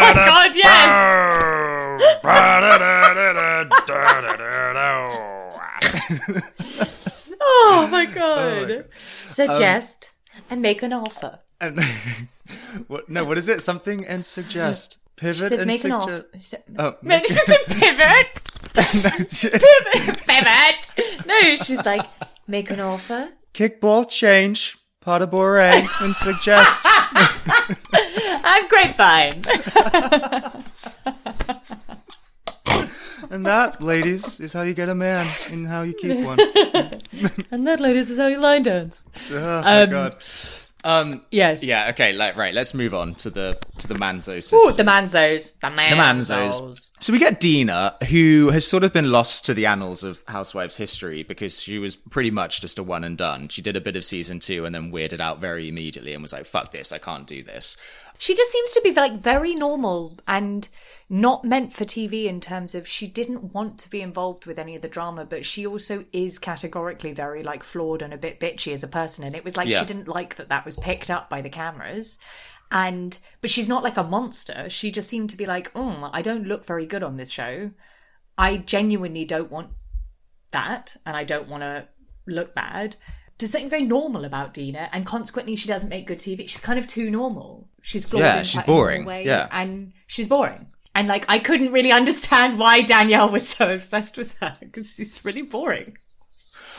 my god, yes! Oh my god. Suggest um, and make an offer. And what? No, what is it? Something and suggest. Pivot She says and make an offer. She said- Oh, No, she said pivot. Pivot. No, she's like, make an offer. kickball change. pas de bourrée and suggest. And grapevine. and that, ladies, is how you get a man and how you keep one. And that, ladies, is how you line dance. Oh my um, god. Um. Yes. Yeah. Okay. Like. Right. Let's move on to the to the Manzo sisters. Ooh, the Manzos. The Manzos. the Manzos. So we get Dina, who has sort of been lost to the annals of Housewives history because she was pretty much just a one and done. She did a bit of season two and then weirded out very immediately and was like, "Fuck this! I can't do this." She just seems to be like very normal and not meant for TV in terms of she didn't want to be involved with any of the drama, but she also is categorically very like flawed and a bit bitchy as a person. And it was like Yeah. she didn't like that that was picked up by the cameras. And but she's not like a monster. She just seemed to be like, mm, I don't look very good on this show. I genuinely don't want that, and I don't want to look bad. There's something very normal about Dina, and consequently, she doesn't make good TV. She's kind of too normal. She's flawed Yeah, in she's quite a normal boring. way, Yeah. and she's boring. And like, I couldn't really understand why Danielle was so obsessed with her because she's really boring.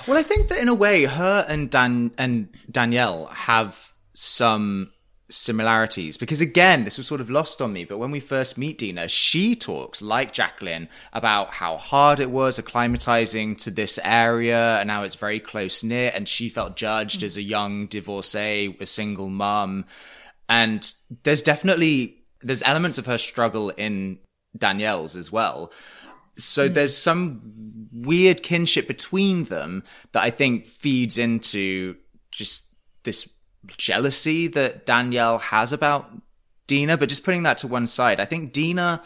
Well, I think that in a way, her and Dan and Danielle have some similarities. Because again this was sort of lost on me but when we first meet Dina she talks like Jacqueline about how hard it was acclimatizing to this area and how it's very close knit and she felt judged as a young divorcee a single mum. And there's definitely there's elements of her struggle in Danielle's as well. So mm. there's some weird kinship between them that I think feeds into just this jealousy that Danielle has about Dina. But just putting that to one side, I think Dina.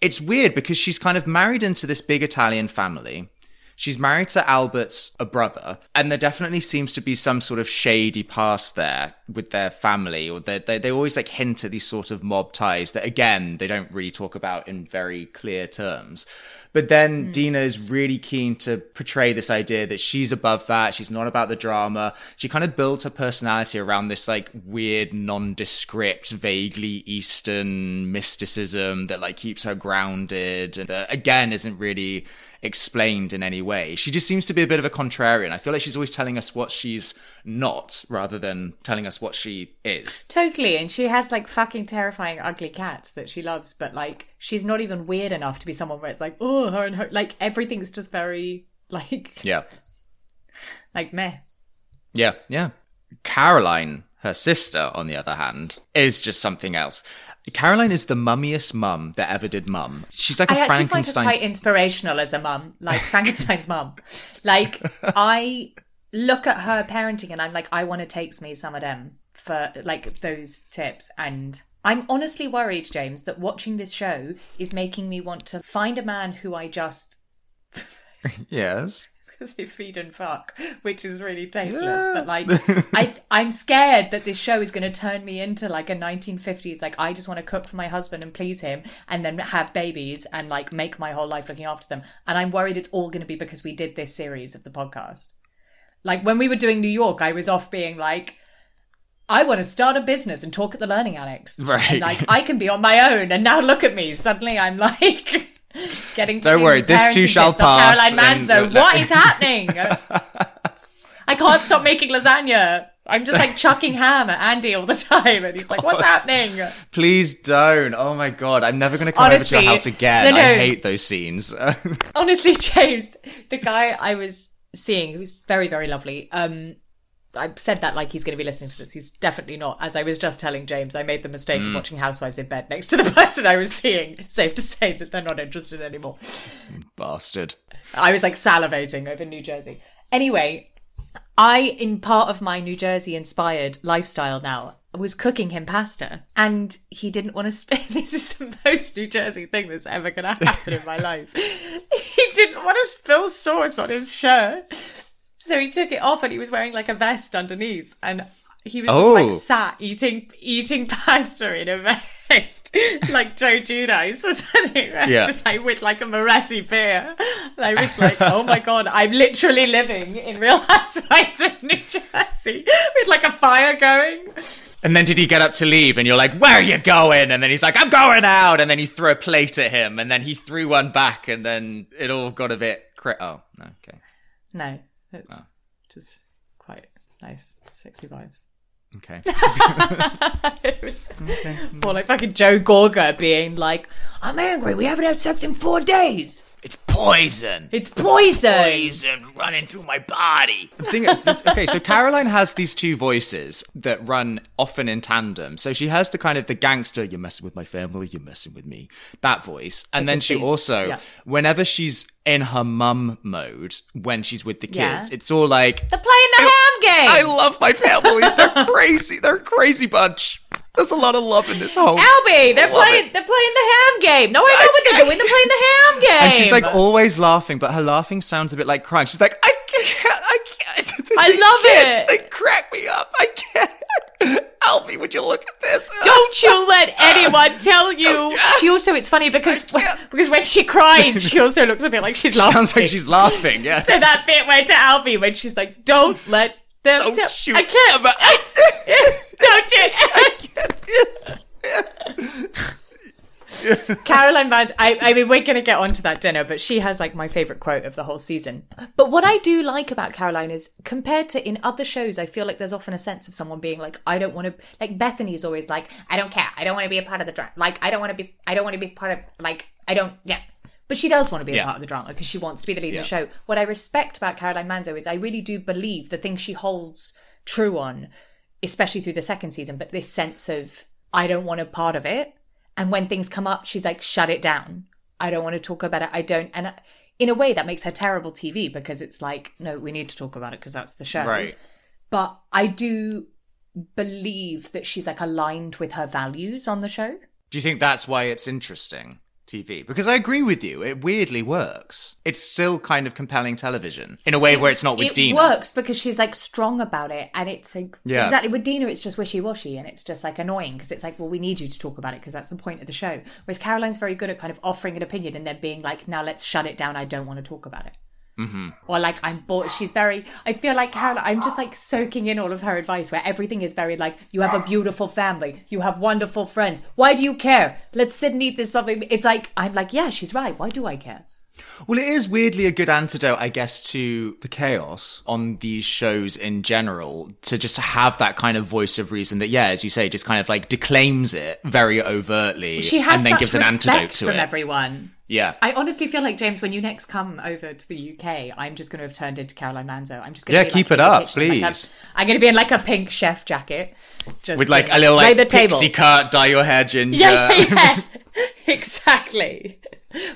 It's weird because she's kind of married into this big Italian family. She's married to Albert's a brother, and there definitely seems to be some sort of shady past there with their family, or they, they, they always like hint at these sort of mob ties that, again, they don't really talk about in very clear terms. But then mm. Dina is really keen to portray this idea that she's above that. She's not about the drama. She kind of builds her personality around this like weird, nondescript, vaguely Eastern mysticism that like keeps her grounded and that again isn't really explained in any way. She just seems to be a bit of a contrarian. I feel like she's always telling us what she's not rather than telling us what she is. Totally, and she has like fucking terrifying ugly cats that she loves, but like she's not even weird enough to be someone where it's like, oh, her and her, like everything's just very like Yeah. like meh. Yeah, yeah. Caroline, her sister, on the other hand, is just something else. Caroline is the mummiest mum that ever did mum. She's like a I actually find her Frankenstein. quite inspirational as a mum, like Frankenstein's mum. Like I look at her parenting and I'm like, I want to take me some of them for like those tips. And I'm honestly worried, James, that watching this show is making me want to find a man who I just yes. because they feed and fuck, which is really tasteless. But like, I I'm scared that this show is going to turn me into like a 1950s. Like, I just want to cook for my husband and please him, and then have babies and like make my whole life looking after them. And I'm worried it's all going to be because we did this series of the podcast. Like when we were doing New York, I was off being like. I want to start a business and talk at the Learning Annex. Right. And like I can be on my own, and now look at me. Suddenly, I'm like getting. Don't worry, this too shall pass, Caroline and- Manzo. What is happening? I can't stop making lasagna. I'm just like chucking ham at Andy all the time, and he's like, "What's happening?" Please don't. Oh my god. I'm never going to come over to Honestly, your house again. no, no. I hate those scenes. Honestly, James, the guy I was seeing, who was very, very lovely. Um, I said that like he's going to be listening to this. He's definitely not. As I was just telling James, I made the mistake of mm. watching Housewives in bed next to the person I was seeing. Safe to say that they're not interested anymore. Bastard. I was like salivating over New Jersey. Anyway, I, in part of my New Jersey inspired lifestyle now, was cooking him pasta. And he didn't want to spill. This is the most New Jersey thing that's ever going to happen in my life. He didn't want to spill sauce on his shirt. So he took it off and he was wearing like a vest underneath. And he was just Oh. like sat eating eating pasta in a vest, like Joe Giudice or something, right? Yeah. just like with like a Moretti beer. And I was like, oh my god, I'm literally living in Real Housewives of New Jersey with like a fire going. And then did he get up to leave? And you're like, where are you going? And then he's like, I'm going out. And then you throw a plate at him. And then he threw one back. And then it all got a bit. Cra- oh, no, okay. No, it's just quite nice, sexy vibes. Okay. Was more like fucking Joe Gorga being like, I'm angry, we haven't had sex in four days. It's poison. It's poison. Poison running through my body. The thing, this, okay, so Caroline has these two voices that run often in tandem. So she has the kind of the gangster, you're messing with my family, you're messing with me, that voice. And then she she's- also, yeah. whenever she's in her mum mode, when she's with the kids, Yeah. it's all like, They're playing the ham game. I love my family. They're crazy. They're a crazy bunch. There's a lot of love in this home. Albie, they're playing. it. They're playing the ham game. No, I know what they're doing. They're playing the ham game. And she's like always laughing, but her laughing sounds a bit like crying. She's like, I can't, I can't. I love kids, it. They crack me up. I can't. Alfie, would you look at this? Don't you let anyone tell you. She also, it's funny because because when she cries, she also looks a bit like she's laughing. Sounds like she's laughing. Yeah. So that bit went to Albie when she's like, "Don't let Don't tell." shoot I can't. about- Don't you? Caroline Vance, I, I mean, we're going to get onto that dinner, but she has like my favorite quote of the whole season. But what I do like about Caroline is compared to in other shows, I feel like there's often a sense of someone being like, I don't want to, like Bethenny is always like, I don't care. I don't want to be a part of the drama. Like, I don't want to be, I don't want to be part of, like, I don't, yeah. But she does want to be a Yeah. part of the drama because she wants to be the lead Yeah. of the show. What I respect about Caroline Manzo is I really do believe the thing she holds true on, especially through the second season, but this sense of, I don't want a part of it. And when things come up, she's like, shut it down. I don't want to talk about it. I don't. And uh, in a way, that makes her terrible TV because it's like, no, we need to talk about it because that's the show. Right. But I do believe that she's like aligned with her values on the show. Do you think that's why it's interesting TV? Because I agree with you. It weirdly works. It's still kind of compelling television in a way where it's not with it Dina. works because she's like strong about it and it's like Yeah. exactly with dina it's just wishy-washy and it's just like annoying because it's like well we need you to talk about it because that's the point of the show whereas caroline's very good at kind of offering an opinion and then being like now let's shut it down i don't want to talk about it mm-hmm. or like i'm bored. She's very i feel like caroline i'm just like soaking in all of her advice where everything is very like you have a beautiful family. You have wonderful friends. Why do you care? Let's sit and eat this lovely it's like i'm like yeah she's right. Why do i care Well, it is weirdly a good antidote, I guess, to the chaos on these shows in general, to just have that kind of voice of reason that, yeah, as you say, just kind of like declaims it very overtly she has and then such gives an antidote to from it. everyone Yeah. I honestly feel like James, when you next come over to the UK, I'm just going to have turned into Caroline Manzo. I'm just going to Yeah, be, keep like, it up, kitchen, like, I'm- please. I'm, going to be in like a pink chef jacket, just With like a little like the table. pixie cut, dye your hair ginger. Yeah, yeah, yeah. exactly.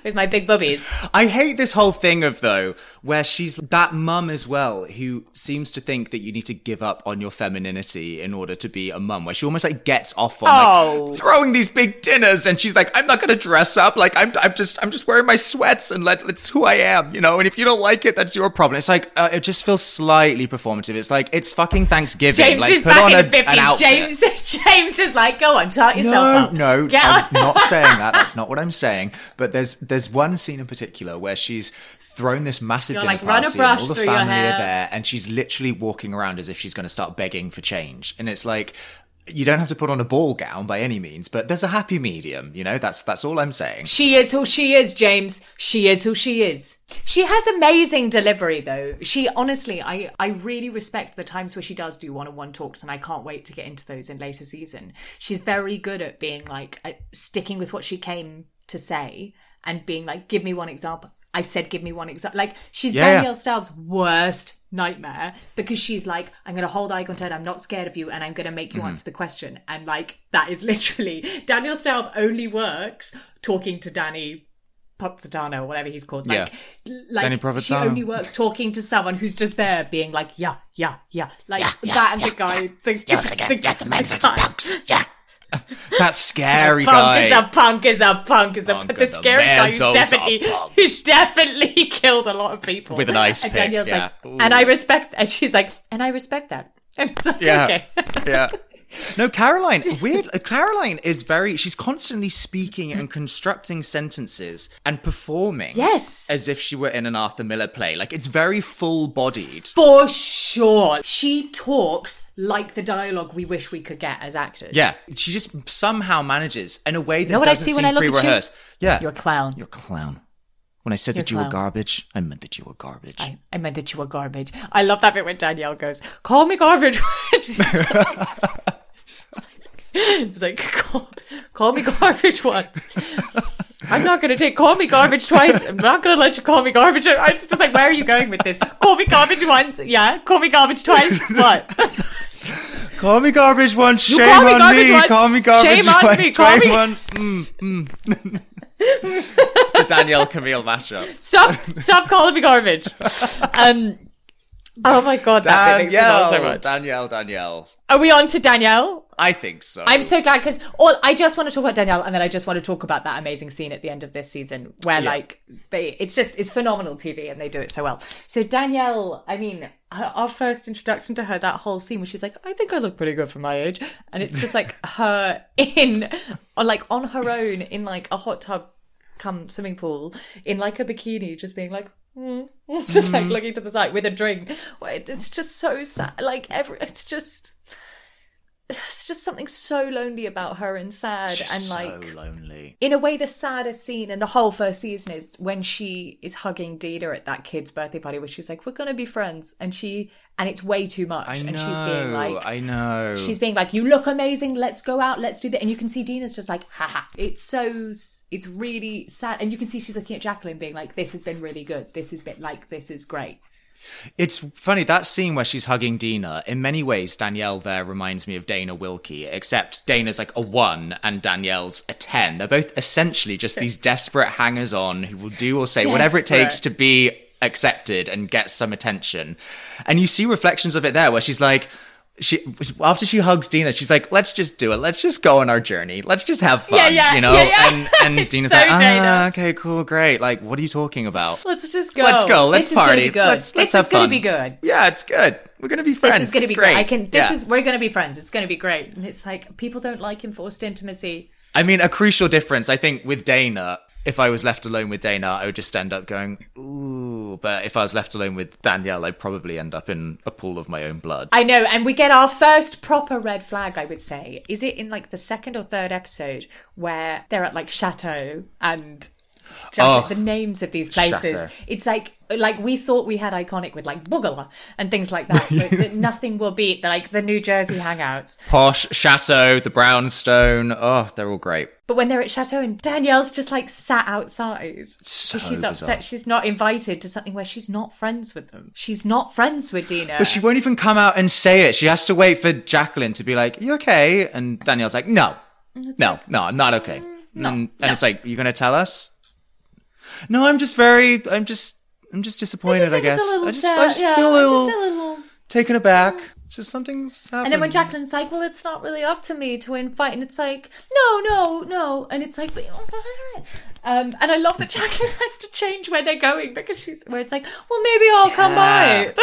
With my big boobies. I hate this whole thing of though, where she's that mum as well, who seems to think that you need to give up on your femininity in order to be a mum. Where she almost like gets off on Oh. like throwing these big dinners, and she's like, "I'm not gonna dress up. Like I'm, I'm just, I'm just wearing my sweats, and let, it's who I am, you know. And if you don't like it, that's your problem." It's like uh, it just feels slightly performative. It's like it's fucking Thanksgiving. James like, is put back on in a, the 50s. James, James is like, go on, tart yourself No, up. no, Get I'm on. not saying that. That's not what I'm saying. But there's there's one scene in particular where she's thrown this massive You're dinner like, run a brush and all the through your family hair. are there, and she's literally walking around as if she's going to start begging for change. And it's like. You don't have to put on a ball gown by any means, but there's a happy medium, you know. That's that's all I'm saying. She is who she is, James. She is who she is. She has amazing delivery though. She honestly, I I really respect the times where she does do one-on-one talks and I can't wait to get into those in later season. She's very good at being like uh, sticking with what she came to say and being like give me one example. I said give me one example. Like she's Yeah, yeah. Danielle Staub's worst nightmare because she's like I'm going to hold eye contact. I'm not scared of you and I'm going to make Mm-hmm. you answer the question. And like that is literally Danielle Staub only works talking to Danny Pozzitano or whatever he's called. Like, like Danny she only works talking to someone who's just there being like, yeah, yeah, yeah. Like that and the guy, the, the, the, punks. Yeah, that scary Punk guy. is a punk is a punk is a Punk the a scary guy who's definitely who's definitely killed a lot of people With an ice and pick, Danielle's yeah. like, and I respect, and she's like, and I respect that. And it's like, Yeah. okay. yeah. No, Caroline, weird. uh, Caroline is very, she's constantly speaking and constructing sentences and performing. Yes. As if she were in an Arthur Miller play. Like, it's very full bodied. For sure. She talks like the dialogue we wish we could get as actors. Yeah. She just somehow manages in a way that know what I see when I look at you? Yeah. You're a clown. You're a clown. When I said You're that you were garbage, I meant that you were garbage. I, I meant that you were garbage. I love that bit when Danielle goes, "Call me garbage." She's like- It's like, call, call me garbage once. I'm not going to take call me garbage twice. I'm not going to let you call me garbage. It's just like, where are you going with this? Call me garbage once. Yeah. Call me garbage twice. What? Call me garbage once, shame me on garbage me. once, Call me garbage shame on once, me, call me- on- Mm, mm. it's the Danielle Camille mashup. Stop, stop calling me garbage. Um, oh my God. That bit makes me so Danielle, much. Danielle, Danielle. Are we on to Danielle? I think so. I'm so glad because all I just want to talk about Danielle, and then I just want to talk about that amazing scene at the end of this season where, Yeah. like, they it's just it's phenomenal TV, and they do it so well. So Danielle, I mean, her, our first introduction to her, that whole scene where she's like, "I think I look pretty good for my age," and it's just like her in, on like on her own in like a hot tub, come swimming pool in like a bikini, just being like. Mm. just like looking to the side with a drink. It's just so sad. Like every, it's just it's just something so lonely about her and sad and like so lonely. in a way the saddest scene in the whole first season is when she is hugging Dina at that kid's birthday party where she's like we're gonna be friends and she and it's way too much I know. and she's being like I know. she's being like you look amazing let's go out let's do that and you can see Dina's just like haha it's so it's really sad and you can see she's looking at Jacqueline being like this has been really good this has been like this is great It's funny that scene where she's hugging Dina. In many ways, Danielle there reminds me of Dana Wilkey, except Dana's like a one and Danielle's a ten. They're both essentially just these desperate hangers-on who will do or say whatever it takes to be accepted and get some attention. And you see reflections of it there, where she's like. She after she hugs Dina, she's like, "Let's just do it. Let's just go on our journey. Let's just have fun." Yeah, yeah, you know. yeah, yeah. And and Dina's so like, "Ah, okay, cool, great. Like, what are you talking about?" let's just go Let's go. Let's this is party. gonna be good Let's, let's this have is gonna fun. be good Yeah, it's good. We're gonna be friends. This is going to It's be great. great. I can. This Yeah. is we're going to be friends. It's going to be great. And it's like people don't like enforced intimacy. I mean, a crucial difference. I think with Dana, if I was left alone with Dana, I would just end up going ooh. But if I was left alone with Danielle, I'd probably end up in a pool of my own blood. I know, and we get our first proper red flag. I would say, is it in like the second or third episode where they're at like chateau and. Oh, the names of these places. Chateau. It's like like we thought we had iconic with like Boogaloo and things like that. but that nothing will beat like the New Jersey hangouts. Posh, Chateau, the Brownstone. Oh, they're all great. But when they're at Chateau and Danielle's just like sat outside. So she's bizarre. upset she's not invited to something where she's not friends with them. She's not friends with Dina. But she won't even come out and say it. She has to wait for Jacqueline to be like, "You okay?" And Danielle's like, "No, no, no, I'm not okay." Mm, no, and, and it's like, You're gonna tell us?" No, I'm just very. I'm just. I'm just disappointed. I, guess. it's a little I just, sad. I just yeah, feel a little, just a little. taken aback. Just something's happened. And then when Jacqueline's like, "Well, it's not really up to me to invite," and it's like, "No, no, no," and it's like, but um, and I love that Jacqueline has to change where they're going because she's where it's like, "Well, maybe I'll come by."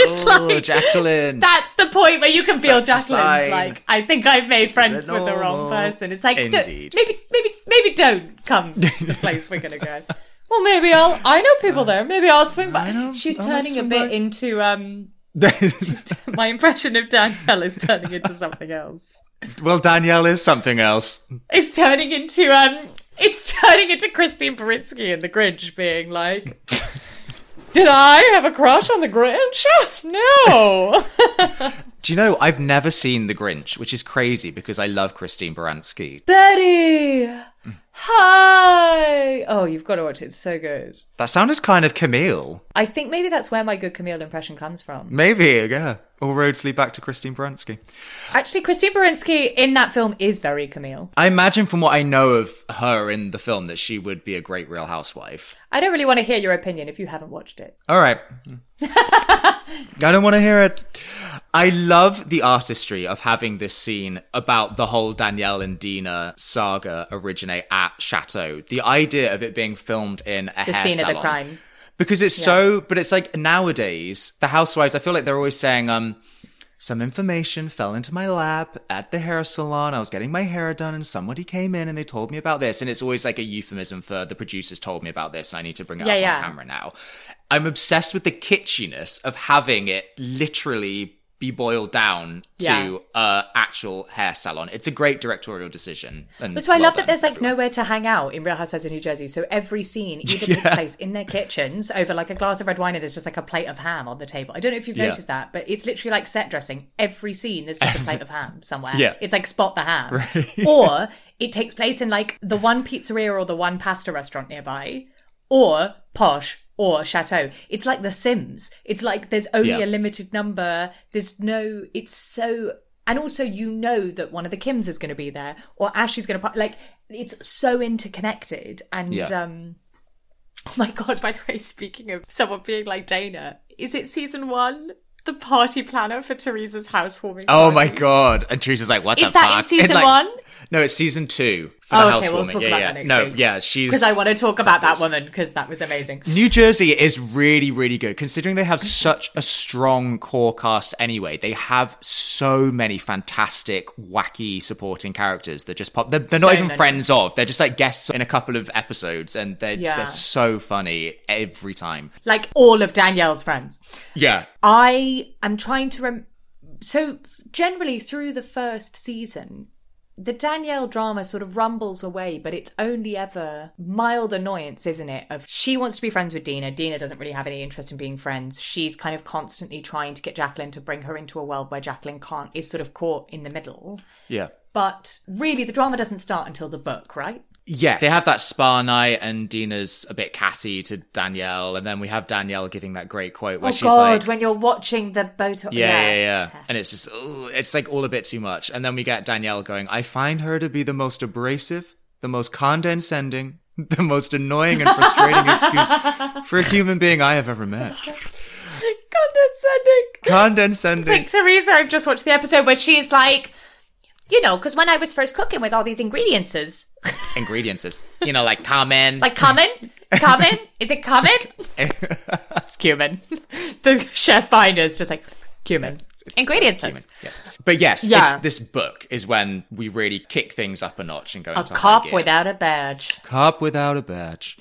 it's oh, like Jacqueline. That's the point where you can feel That's Jacqueline's like, I think I've made friends with the wrong person. It's like, don't- maybe, maybe, maybe don't come to the place we're gonna go. Well, maybe I'll. I know people there. Maybe I'll swing by. know- She's I'll turning a bit by. into um. My impression of Danielle is turning into something else. well, Danielle is something else. It's turning into um. It's turning into Christine Baranski and the Grinch being like. Did I have a crush on the Grinch? No. Do you know I've never seen The Grinch, which is crazy because I love Christine Baranski. Betty! Hi! Oh, you've got to watch it. It's so good. That sounded kind of Camille. I think maybe that's where my good Camille impression comes from. Maybe, yeah. All roads lead back to Christine Baranski. Actually, Christine Baranski in that film is very Camille. I imagine from what I know of her in the film that she would be a great real housewife. I don't really want to hear your opinion if you haven't watched it. All right. I don't want to hear it. I love the artistry of having this scene about the whole Danielle and Dina saga originate at Chateau. The idea of it being filmed in a The hair scene of the crime. because it's so but it's like nowadays the housewives i feel like they're always saying um some information fell into my lap at the hair salon. I was getting my hair done and somebody came in and they told me about this. And it's always like a euphemism for the producers told me about this and I need to bring it Yeah, up yeah. on camera now. I'm obsessed with the kitschiness of having it literally be boiled down Yeah. to a actual hair salon. It's a great directorial decision. And So I well love that there's like everyone. nowhere to hang out in Real Housewives of New Jersey. So every scene either takes place in their kitchens over like a glass of red wine and there's just like a plate of ham on the table. I don't know if you've Yeah. noticed that, but it's literally like set dressing. Every scene there's just a plate of ham somewhere. Yeah. It's like spot the ham. Or it takes place in like the one pizzeria or the one pasta restaurant nearby. Or posh or a chateau. It's like The Sims. It's like there's only Yeah. a limited number. There's no. It's so. And also, you know that one of the Kims is going to be there, or Ashley's going to like. It's so interconnected, and Yeah. um. Oh my god! By the way, speaking of someone being like Dana, is it season one? The party planner for Teresa's housewarming. Oh party? my god! And Teresa's like, "What Is that fuck?" in season like- one? No, it's season two for Oh, the okay, housewarming. we'll talk yeah, about yeah. that next no, week. yeah, she's Because I want to talk about that woman because that was amazing. New Jersey is really, really good considering they have such a strong core cast anyway. They have so many fantastic, wacky supporting characters that just pop. They're, they're So not even many. friends of. They're just like guests in a couple of episodes, and they're Yeah. they're so funny every time. Like all of Danielle's friends. Yeah, I am trying to rem- so generally through the first season the Danielle drama sort of rumbles away, but it's only ever mild annoyance, isn't it? Of she wants to be friends with Dina. Dina doesn't really have any interest in being friends. She's kind of constantly trying to get Jacqueline to bring her into a world where Jacqueline can't, is sort of caught in the middle. yeah. But really, the drama doesn't start until the book, right? Yeah, they have that spa night, and Dina's a bit catty to Danielle, and then we have Danielle giving that great quote where oh she's God, like, when you're watching the boat, Yeah, yeah, yeah. And it's just, ugh, it's like all a bit too much. And then we get Danielle going, I find her to be the most abrasive, the most condescending, the most annoying and frustrating excuse for a human being I have ever met. condescending. Condescending. like Teresa, I've just watched the episode where she's like, you know, because when I was first cooking with all these ingredients, Ingredients is, you know, like common. like cumin, cumin, is it cumin? it's cumin. the chef behind us just like cumin. Ingredients. Yeah. But yes, Yeah. it's, this book is when we really kick things up a notch and go A into high cop without a badge. cop without a badge.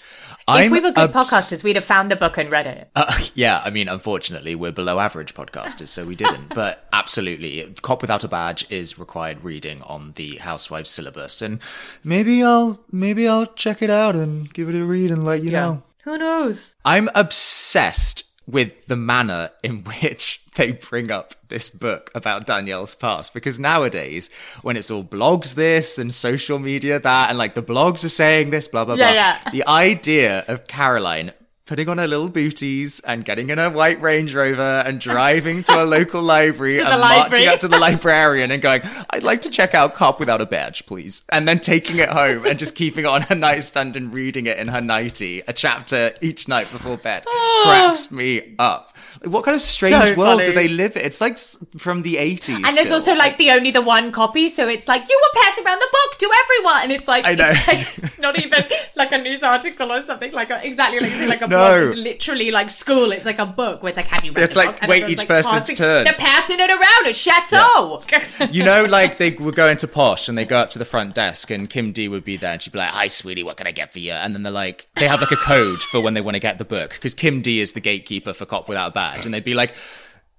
if we were good obs- podcasters, we'd have found the book and read it. Uh, yeah, I mean, unfortunately, we're below average podcasters, so we didn't. but absolutely, "Cop Without a Badge" is required reading on the Housewives syllabus, and maybe I'll maybe I'll check it out and give it a read and let you know. Who knows? I'm obsessed with the manner in which they bring up this book about Danielle's past because nowadays when it's all blogs this and social media that and like the blogs are saying this blah blah Yeah, blah yeah. the idea of Caroline putting on her little booties and getting in her white Range Rover and driving to a local library and the marching up to the librarian and going, I'd like to check out Cop Without a Badge, please. And then taking it home and just keeping it on her nightstand and reading it in her nightie, a chapter each night before bed, ah. cracks me up. Like, what kind of strange So world do they live in? It's like from the 80s. And there's still. also like the only the one copy, so it's like you were passing around the book to everyone, and it's like I know. it's like it's not even like a news article or something like a, exactly like it's like a No. book. It's literally like school. It's like a book where it's like have you read It's the like, book? Wait, each person's passing, turn. They're passing it around a chateau. you know, like they would go into Posh and they go up to the front desk and Kim D would be there and she'd be like, Hi, sweetie, what can I get for you? And then they're like, they have like a code for when they want to get the book because Kim D is the gatekeeper for Cop Without Badge. And they'd be like,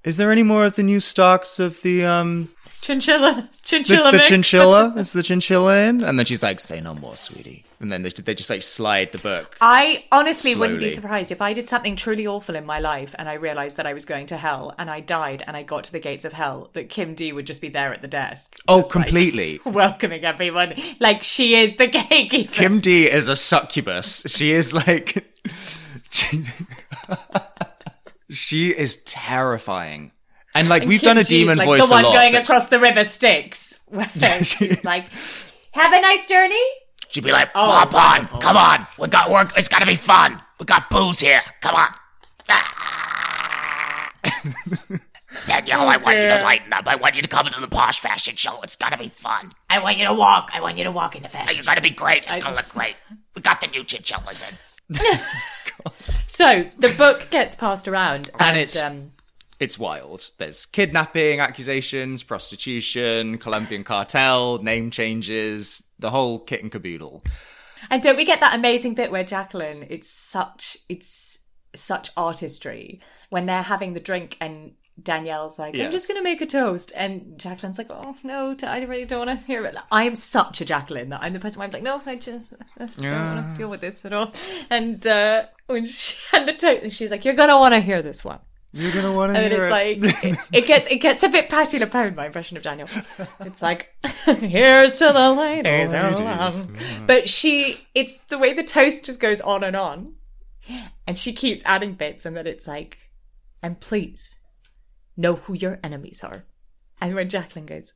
Is there any more of the new stocks of the, um, chinchilla, chinchilla, the Mick. chinchilla? Is the chinchilla in? And then she's like, Say no more, sweetie. And then they, they just like slide the book. I honestly wouldn't be surprised if I did something truly awful in my life and I realized that I was going to hell and I died and I got to the gates of hell that Kim D would just be there at the desk. Oh, just, like, completely. welcoming everyone. Like she is the gatekeeper. Kim D is a succubus. She is like. She, she is terrifying. And like, we've Kim done a is, demon like, voice The one a lot. going but- across the river Styx. She's like, "Have a nice journey." She'd be like, Oh, "Pop on, wonderful. come on, we got work. It's gotta be fun. We got booze here. Come on." Danielle, I want you to oh, lighten up. I want you to come into the posh fashion show. It's gotta be fun. I want you to walk. I want you to walk in the fashion. You're fashion. gonna be great. It's gonna just- look great. We got the new chinchillas in. So the book gets passed around, and, And it's- um, It's wild. There's kidnapping accusations, prostitution, Colombian cartel, name changes, the whole kit and caboodle. And don't we get that amazing bit where Jacqueline, it's such it's such artistry when they're having the drink and Danielle's like, Yeah. I'm just gonna make a toast, and Jacqueline's like, Oh no, I really don't want to hear it. I am such a Jacqueline that I'm the person where I'm like, No, I just, I just don't want to deal with this at all. And uh, when she had the toast, she's like, You're gonna want to hear this one. You're gonna want to And it's like it, it gets it gets a bit Patti LuPone, my impression of Daniel. It's like here's to the ladies, oh, um. but she it's the way the toast just goes on and on, and she keeps adding bits, and then it's like, and please know who your enemies are, and when Jacqueline goes,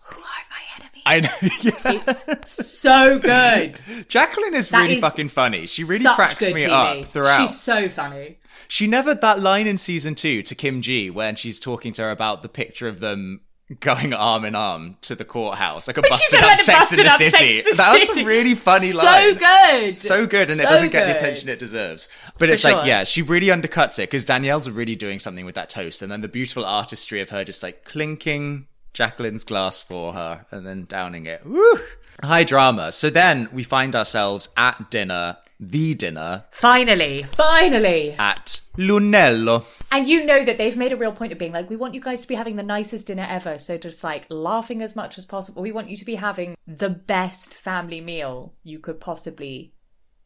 who are my enemies? I know. Yeah. It's so good. Jacqueline is That really is fucking funny. She really cracks me TV. up throughout. She's so funny. She never that line in season two to Kim G when she's talking to her about the picture of them going arm in arm to the courthouse, like a busted up sex in busted the up city. Sex in the that was a really funny So line. So good. So good, and it doesn't get the attention it deserves. But For it's like, yeah, she really undercuts it because Danielle's really doing something with that toast, and then the beautiful artistry of her just like clinking Jacqueline's glass for her and then downing it. Woo! High drama. So then we find ourselves at dinner, the dinner Finally, finally. at Lu Nello. And you know that they've made a real point of being like, we want you guys to be having the nicest dinner ever. So just like laughing as much as possible. We want you to be having the best family meal you could possibly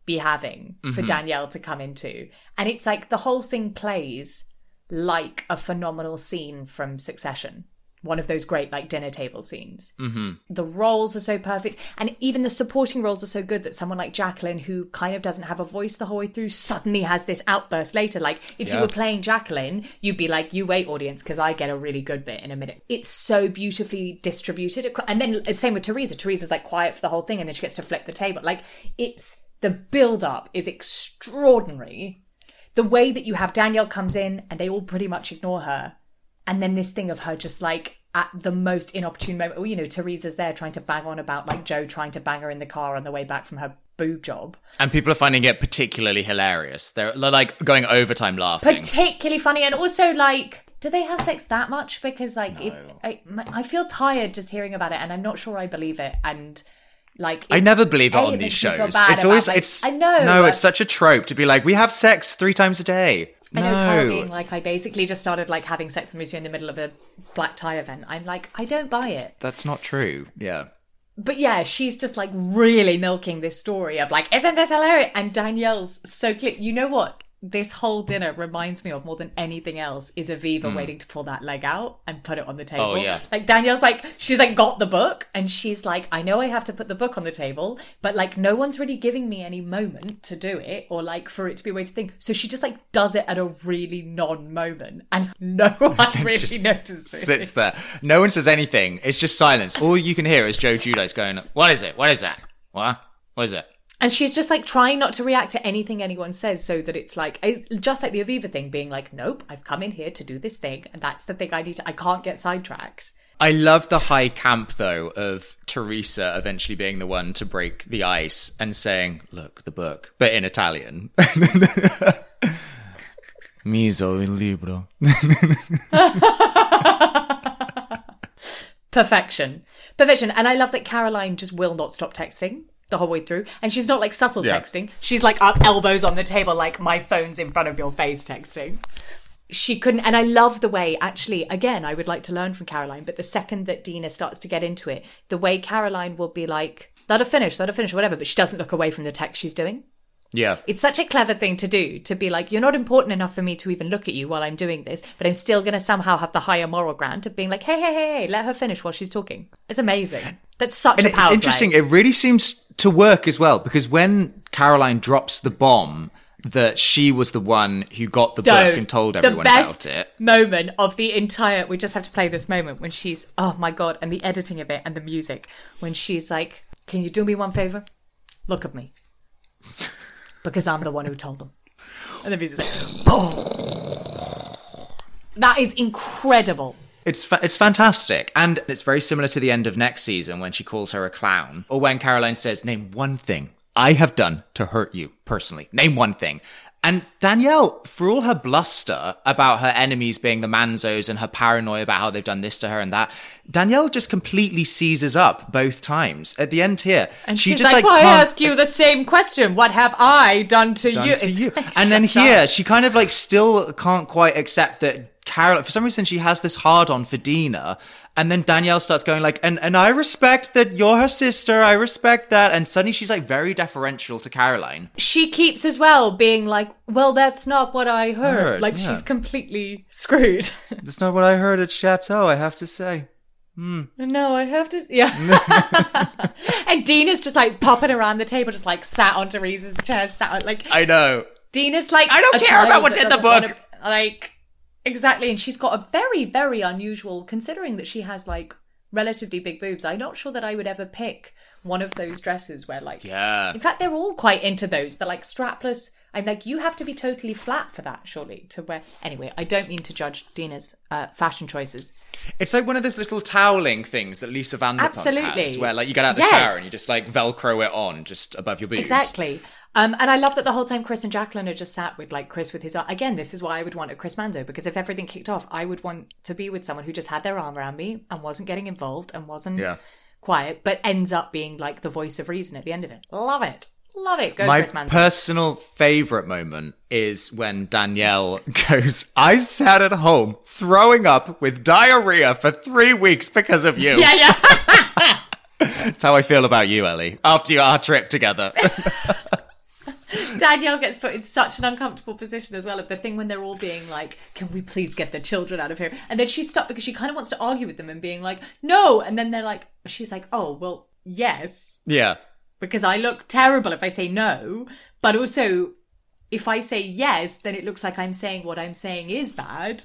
be having for mm-hmm. Danielle to come into. And it's like the whole thing plays like a phenomenal scene from Succession. One of those great like dinner table scenes. Mm-hmm. The roles are so perfect, and even the supporting roles are so good that someone like Jacqueline, who kind of doesn't have a voice the whole way through, suddenly has this outburst later. Like if you were playing Jacqueline, you'd be like, "You wait, audience, because I get a really good bit in a minute." It's so beautifully distributed, and then uh, same with Teresa. Teresa's like quiet for the whole thing, and then she gets to flip the table. Like it's the build up is extraordinary the way that you have Danielle comes in and they all pretty much ignore her. And then this thing of her just like at the most inopportune moment, you know, Teresa's there trying to bang on about like Joe trying to bang her in the car on the way back from her boob job. And people are finding it particularly hilarious. They're, like going overtime laughing. Particularly funny. And also like, do they have sex that much? Because like, it, I, I feel tired just hearing about it and I'm not sure I believe it. And like, I never believe it on these makes me feel shows. It's about, always like- it's I know. No, it's such a trope to be like, we have sex three times a day. I know Carol being like, I basically just started like having sex with Monsieur in the middle of a black tie event. I'm like, I don't buy it. That's not true. Yeah. But yeah, she's just like really milking this story of like, isn't this hilarious? And Danielle's so clear. You know what? This whole dinner reminds me of more than anything else is Aviva waiting to pull that leg out and put it on the table. Hmm. Oh, yeah. Like Danielle's like, she's like got the book and she's like, I know I have to put the book on the table, but like no one's really giving me any moment to do it or like for it to be a way to think. So she just like does it at a really non moment and no one really notices. Sits there. No one says anything. It's just silence. All you can hear is Joe Giudice going, What is it? What is that? What? What is it? And she's just like trying not to react to anything anyone says so that it's like, it's just like the Aviva thing being like, nope, I've come in here to do this thing. And that's the thing I need to, I can't get sidetracked. I love the high camp though of Teresa eventually being the one to break the ice and saying, "Look, the book," but in Italian. Miso il libro. Perfection. Perfection. And I love that Caroline just will not stop texting the whole way through. And she's not like subtle Yeah. texting. She's like up elbows on the table, like my phone's in front of your face texting. She couldn't, and I love the way, actually, again, I would like to learn from Caroline, but the second that Dina starts to get into it, the way Caroline will be like, let her finish, let her finish, whatever, but she doesn't look away from the text she's doing. Yeah. It's such a clever thing to do to be like, you're not important enough for me to even look at you while I'm doing this, but I'm still going to somehow have the higher moral ground of being like, hey, hey, hey, hey, let her finish while she's talking. It's amazing. That's such And a it's interesting. play. It really seems to work as well because when Caroline drops the bomb that she was the one who got the Don't. book and told the everyone best about it. moment of the entire. We just have to play this moment when she's. Oh my god! And the editing of it and the music when she's like, "Can you do me one favor? Look at me, because I'm the one who told them." And the music's like, that is incredible. It's fa- it's fantastic, and it's very similar to the end of next season when she calls her a clown, or when Caroline says, "Name one thing I have done to hurt you personally? Name one thing. And Danielle, for all her bluster about her enemies being the Manzos and her paranoia about how they've done this to her and that, Danielle just completely seizes up both times. At the end here, And she she's just like, like, "Well, I can't- ask you the same question. What have I done to done you?" to you. like, And then here, up. she kind of like still can't quite accept that Carol, for some reason, she has this hard on for Dina. And then Danielle starts going like, and, and I respect that you're her sister. I respect that. And suddenly she's like very deferential to Caroline. she keeps as well being like, "Well, that's not what I heard." Heard, like yeah. she's completely screwed. That's not what I heard at Chateau, I have to say. Hmm. no, I have to. Yeah. and Dina's just like popping around the table, just like sat on Teresa's chair, sat on, like I know. Dina's like I don't care about what's in the doesn't wanna- book. like exactly, and she's got a very, very unusual, considering that she has like relatively big boobs. I'm not sure that I would ever pick one of those dresses where like Yeah. In fact, they're all quite into those. They're like strapless. I'm like, you have to be totally flat for that, surely, to wear. Anyway, I don't mean to judge Dina's uh, fashion choices. It's like one of those little toweling things that Lisa Vanderpump Absolutely. has, where like you get out of the Yes. shower and you just like Velcro it on just above your boobs. Exactly. Um, and I love that the whole time Chris and Jacqueline are just sat with like Chris with his arm. Again, this is why I would want a Chris Manzo because if everything kicked off, I would want to be with someone who just had their arm around me and wasn't getting involved and wasn't Yeah. quiet, but ends up being like the voice of reason at the end of it. Love it. Love it. Go My personal favorite moment is when Danielle goes, I sat at home throwing up with diarrhea for three weeks because of you. yeah, yeah. That's how I feel about you, Ellie, after our trip together. Danielle gets put in such an uncomfortable position as well of the thing when they're all being like, "Can we please get the children out of here?" And then she's stuck because she kind of wants to argue with them and being like, "No," and then they're like, she's like, "Oh, well, yes, yeah. because I look terrible if I say no, but also if I say yes, then it looks like I'm saying what I'm saying is bad."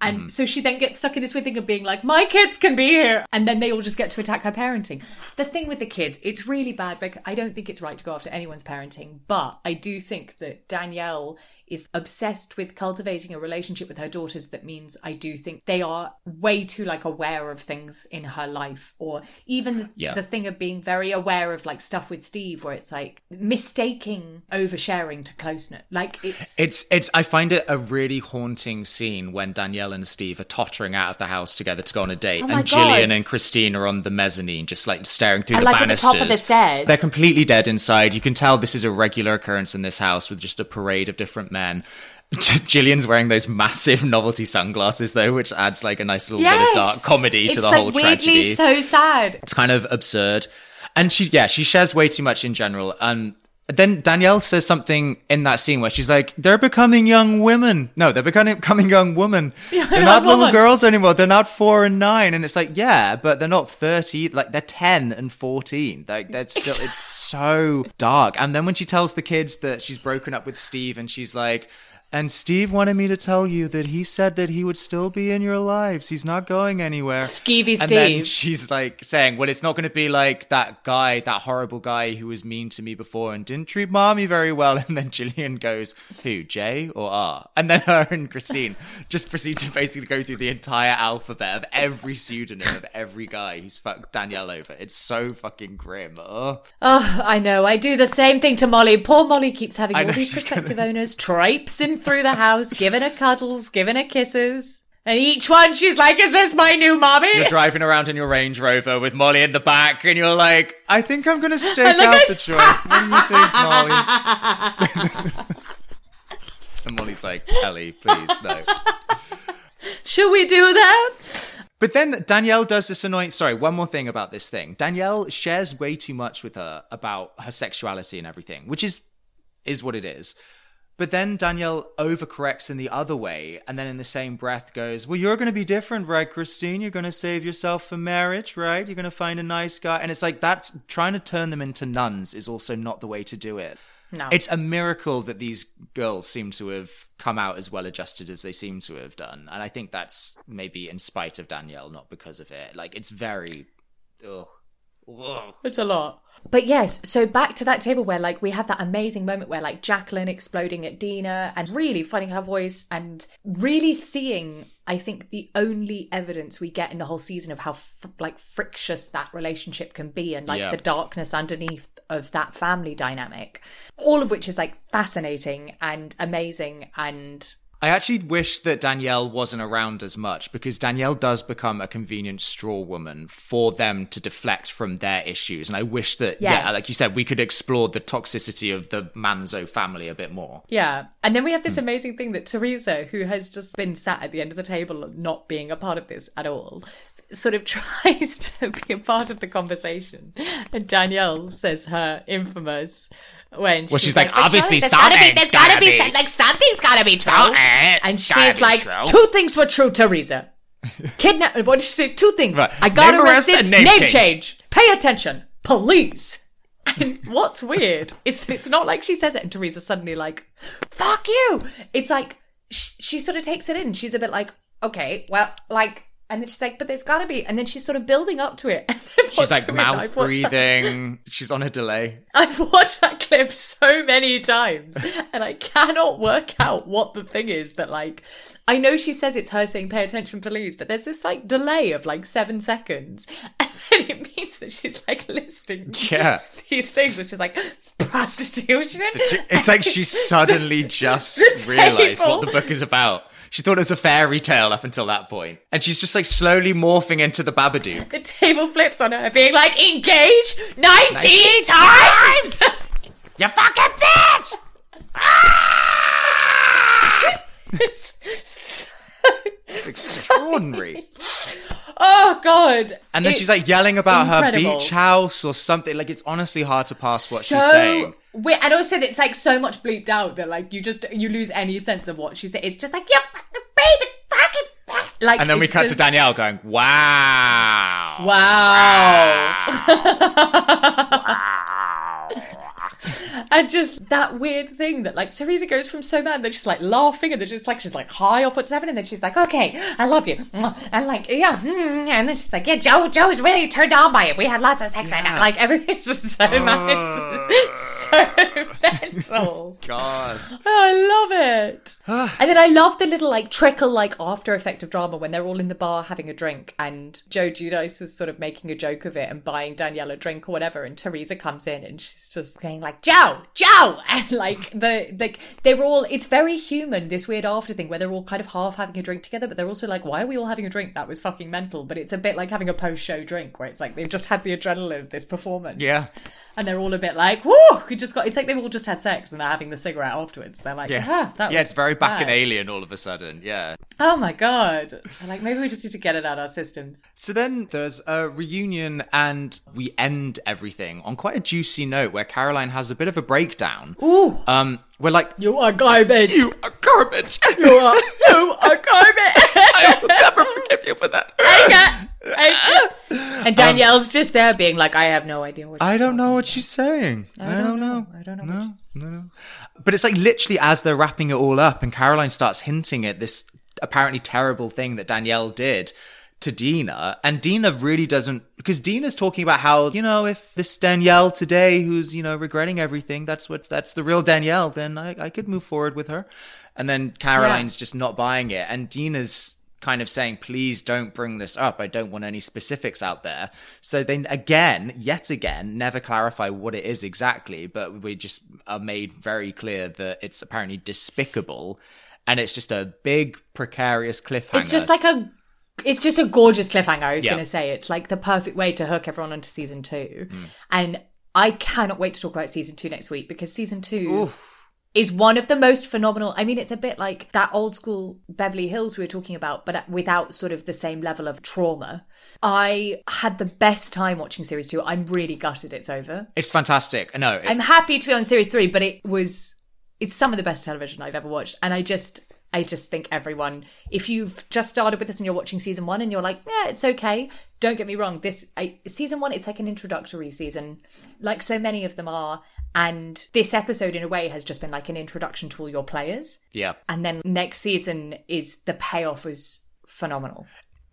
And mm-hmm. so she then gets stuck in this weird thing of being like, my kids can be here. And then they all just get to attack her parenting. The thing with the kids, it's really bad. Because I don't think it's right to go after anyone's parenting. But I do think that Danielle is obsessed with cultivating a relationship with her daughters that means I do think they are way too like aware of things in her life or even Yeah. the thing of being very aware of like stuff with Steve where it's like mistaking oversharing to closeness. Like it's It's it's I find it a really haunting scene when Danielle and Steve are tottering out of the house together to go on a date, Oh and Jillian God. and Christine are on the mezzanine, just like staring through And, the like, at the banisters. top of the stairs. They're completely dead inside. You can tell this is a regular occurrence in this house with just a parade of different men. Jillian's wearing those massive novelty sunglasses though, which adds like a nice little bit of dark comedy it's to the like whole weirdly tragedy. so sad. It's kind of absurd. And she, yeah, she shares way too much in general. And then Danielle says something in that scene where she's like, they're becoming young women. No, they're becoming, becoming young women. they're not little woman. girls anymore. They're not four and nine. And it's like, yeah, but they're not 30. Like, they're 10 and 14. Like, that's still, it's so dark. And then when she tells the kids that she's broken up with Steve and she's like, and Steve wanted me to tell you that he said that he would still be in your lives. He's not going anywhere. Skeevy And then Steve. she's like saying, "Well, it's not going to be like that guy, that horrible guy who was mean to me before and didn't treat mommy very well." And then Jillian goes, "Who, J or R?" And then her and Christine just proceed to basically go through the entire alphabet of every pseudonym of every guy who's fucked Danielle over. It's so fucking grim. Ugh. Oh, I know. I do the same thing to Molly. Poor Molly keeps having all these prospective owners through the house, giving her cuddles, giving her kisses. And each one she's like, Is this my new mommy? You're driving around in your Range Rover with Molly in the back, and you're like, "I think I'm going to stake out at- the joint." What do you think, Molly? and Molly's like, "Ellie, please, no." Should we do that? But then Danielle does this annoying. Sorry, one more thing about this thing. Danielle shares way too much with her about her sexuality and everything, which is is what it is. But then Danielle overcorrects in the other way, and then in the same breath goes, "Well, you're going to be different, right, Christine? You're going to save yourself for marriage, right? You're going to find a nice guy." And it's like that's trying to turn them into nuns is also not the way to do it. No. It's a miracle that these girls seem to have come out as well adjusted as they seem to have done. And I think that's maybe in spite of Danielle, not because of it. Like, it's very. Ugh. Ugh. It's a lot. But yes, so back to that table where like we have that amazing moment where like Jacqueline exploding at Dina and really finding her voice and really seeing I think the only evidence we get in the whole season of how fr- like frictious that relationship can be and like Yeah. the darkness underneath of that family dynamic, all of which is like fascinating and amazing and I actually wish that Danielle wasn't around as much because Danielle does become a convenient straw woman for them to deflect from their issues. And I wish that, yeah, like you said, we could explore the toxicity of the Manzo family a bit more. Yeah. And then we have this hmm. amazing thing that Teresa, who has just been sat at the end of the table, not being a part of this at all, sort of tries to be a part of the conversation. And Danielle says her infamous when Well, she's like, "But obviously There's gotta be, there's gotta, gotta be, be. like something's gotta be true. And she's like, true. two things were true, Teresa. Kidnap. What did she say? Two things. Right. I got Name arrest arrested. name Name, change. change. Pay attention. Police. And what's weird is that it's not like she says it and Teresa's suddenly like, fuck you. It's like, sh- she sort of takes it in. She's a bit like, okay, well, like, and then she's like, but there's gotta be. And then she's sort of building up to it. And She's like mouth I've breathing. She's on a delay. I've watched that clip so many times and I cannot work out what the thing is that like I know she says it's her saying pay attention please, but there's this like delay of like seven seconds. And then it means that she's like listing Yeah. these things which is like prostitution. It's like she suddenly just realized what the book is about. She thought it was a fairy tale up until that point. And she's just like slowly morphing into the Babadook. the table flips on her being like engaged 19 times. You fucking bitch! it's Extraordinary. oh god. And then It's she's like yelling about incredible. her beach house or something. Like it's honestly hard to pass what so she's saying. weird. and also it's like so much bleeped out that like you just you lose any sense of what she's saying. It's just like you fucking baby fucking bitch." like And then we cut just- to Danielle going, "Wow! "Wow, Wow. and just that weird thing that like Teresa goes from so mad that she's like laughing and then she's like she's like high off what's happening and then she's like okay I love you. And like yeah mm, and then she's like yeah Joe Joe's really turned on by it. We had lots of sex that night like everything's just so mad. It's just so mental. God." I love it. and then I love the little like trickle like after effect of drama when they're all in the bar having a drink and Joe Giudice is sort of making a joke of it and buying Danielle a drink or whatever and Teresa comes in and she's just going like Joe, Joe and like the like they're all it's very human this weird after thing where they're all kind of half having a drink together but they're also like why are we all having a drink that was fucking mental but it's a bit like having a post show drink where it's like they've just had the adrenaline of this performance Yeah. and they're all a bit like, "Woo!" We just got. It's like they've all just had sex and they're having the cigarette afterwards. They're like, Yeah, "Yeah, that yeah, was it's very back in bad." Alien all of a sudden. Yeah. Oh my god! They're like, maybe we just need to get it out of our systems. So then there's a reunion, and we end everything on quite a juicy note where Caroline has a bit of a breakdown. Ooh, Um, we're like, you are garbage. You, are garbage. You are, you are garbage. I will never forgive you for that. and Danielle's just there being like, I have no idea what. I don't know what she's saying. I, don't, know. I don't know. No, no, no. But it's like literally as they're wrapping it all up, and Caroline starts hinting at this apparently terrible thing that Danielle did to Dina, and Dina really doesn't because Dina's talking about how you know if this Danielle today who's you know regretting everything, that's what's that's the real Danielle, then I, I could move forward with her, and then Caroline's just not buying it, and Dina's kind of saying, please don't bring this up. I don't want any specifics out there. So they again, yet again, never clarify what it is exactly, but we just are made very clear that it's apparently despicable and it's just a big precarious cliffhanger. It's just like a. It's just a gorgeous cliffhanger. I was Yeah. going to say it's like the perfect way to hook everyone onto season two, Mm. and I cannot wait to talk about season two next week because season two is one of the most phenomenal. I mean, it's a bit like that old school Beverly Hills we were talking about, but without sort of the same level of trauma. I had the best time watching series two. I'm really gutted it's over. it's fantastic. No, it- I'm happy to be on series three, but it was it's some of the best television I've ever watched. And I just I just think everyone if you've just started with this and you're watching season one and you're like, yeah, it's okay. Don't get me wrong. This I, season one, it's like an introductory season, like so many of them are. And this episode, in a way, has just been like an introduction to all your players. yeah. And then next season is the payoff was phenomenal.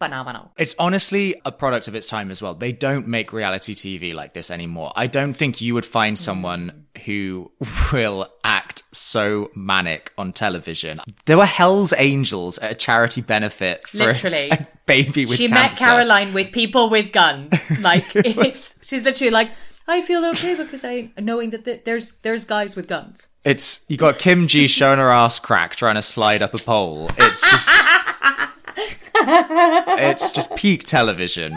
Phenomenal. It's honestly a product of its time as well. They don't make reality TV like this anymore. I don't think you would find someone who will act so manic on television. There were Hell's Angels at a charity benefit for a- Literally. a, baby with she met. Caroline with people with guns. Like it's she's literally like, I feel okay because I knowing that th- there's there's guys with guns. It's you got Kim G showing her ass crack trying to slide up a pole. It's just It's just peak television.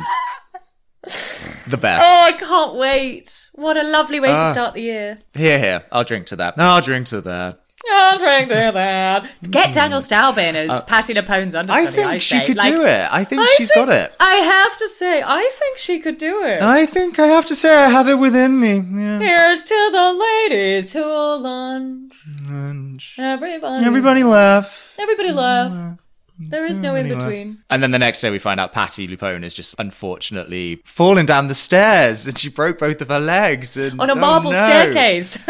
The best. Oh, I can't wait! What a lovely way Ah. to start the year. Here, here. I'll drink to that. I'll drink to that. I'll drink to that. Get Danielle Staub in as Patti LuPone's understudy. Uh, I think she say. could Like, do it. I think I she's think- got it. I have to say, I think she could do it. I think I have to say I have it within me. Yeah. Here's to the ladies who lunch. Everybody, Everybody laugh. everybody laugh. Mm. There is mm, no in between. And then the next day we find out Patti LuPone is just unfortunately fallen down the stairs and she broke both of her legs. And, On a oh, marble no. staircase.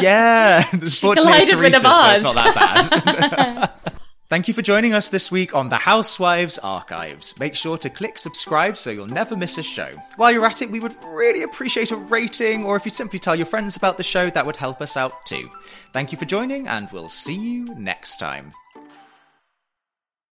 Yeah. Fortunately, it's collided with a Teresa, so it's vase. not that bad. Thank you for joining us this week on the Housewives Archives. Make sure to click subscribe so you'll never miss a show. While you're at it, we would really appreciate a rating, or if you simply tell your friends about the show, that would help us out too. Thank you for joining, and we'll see you next time.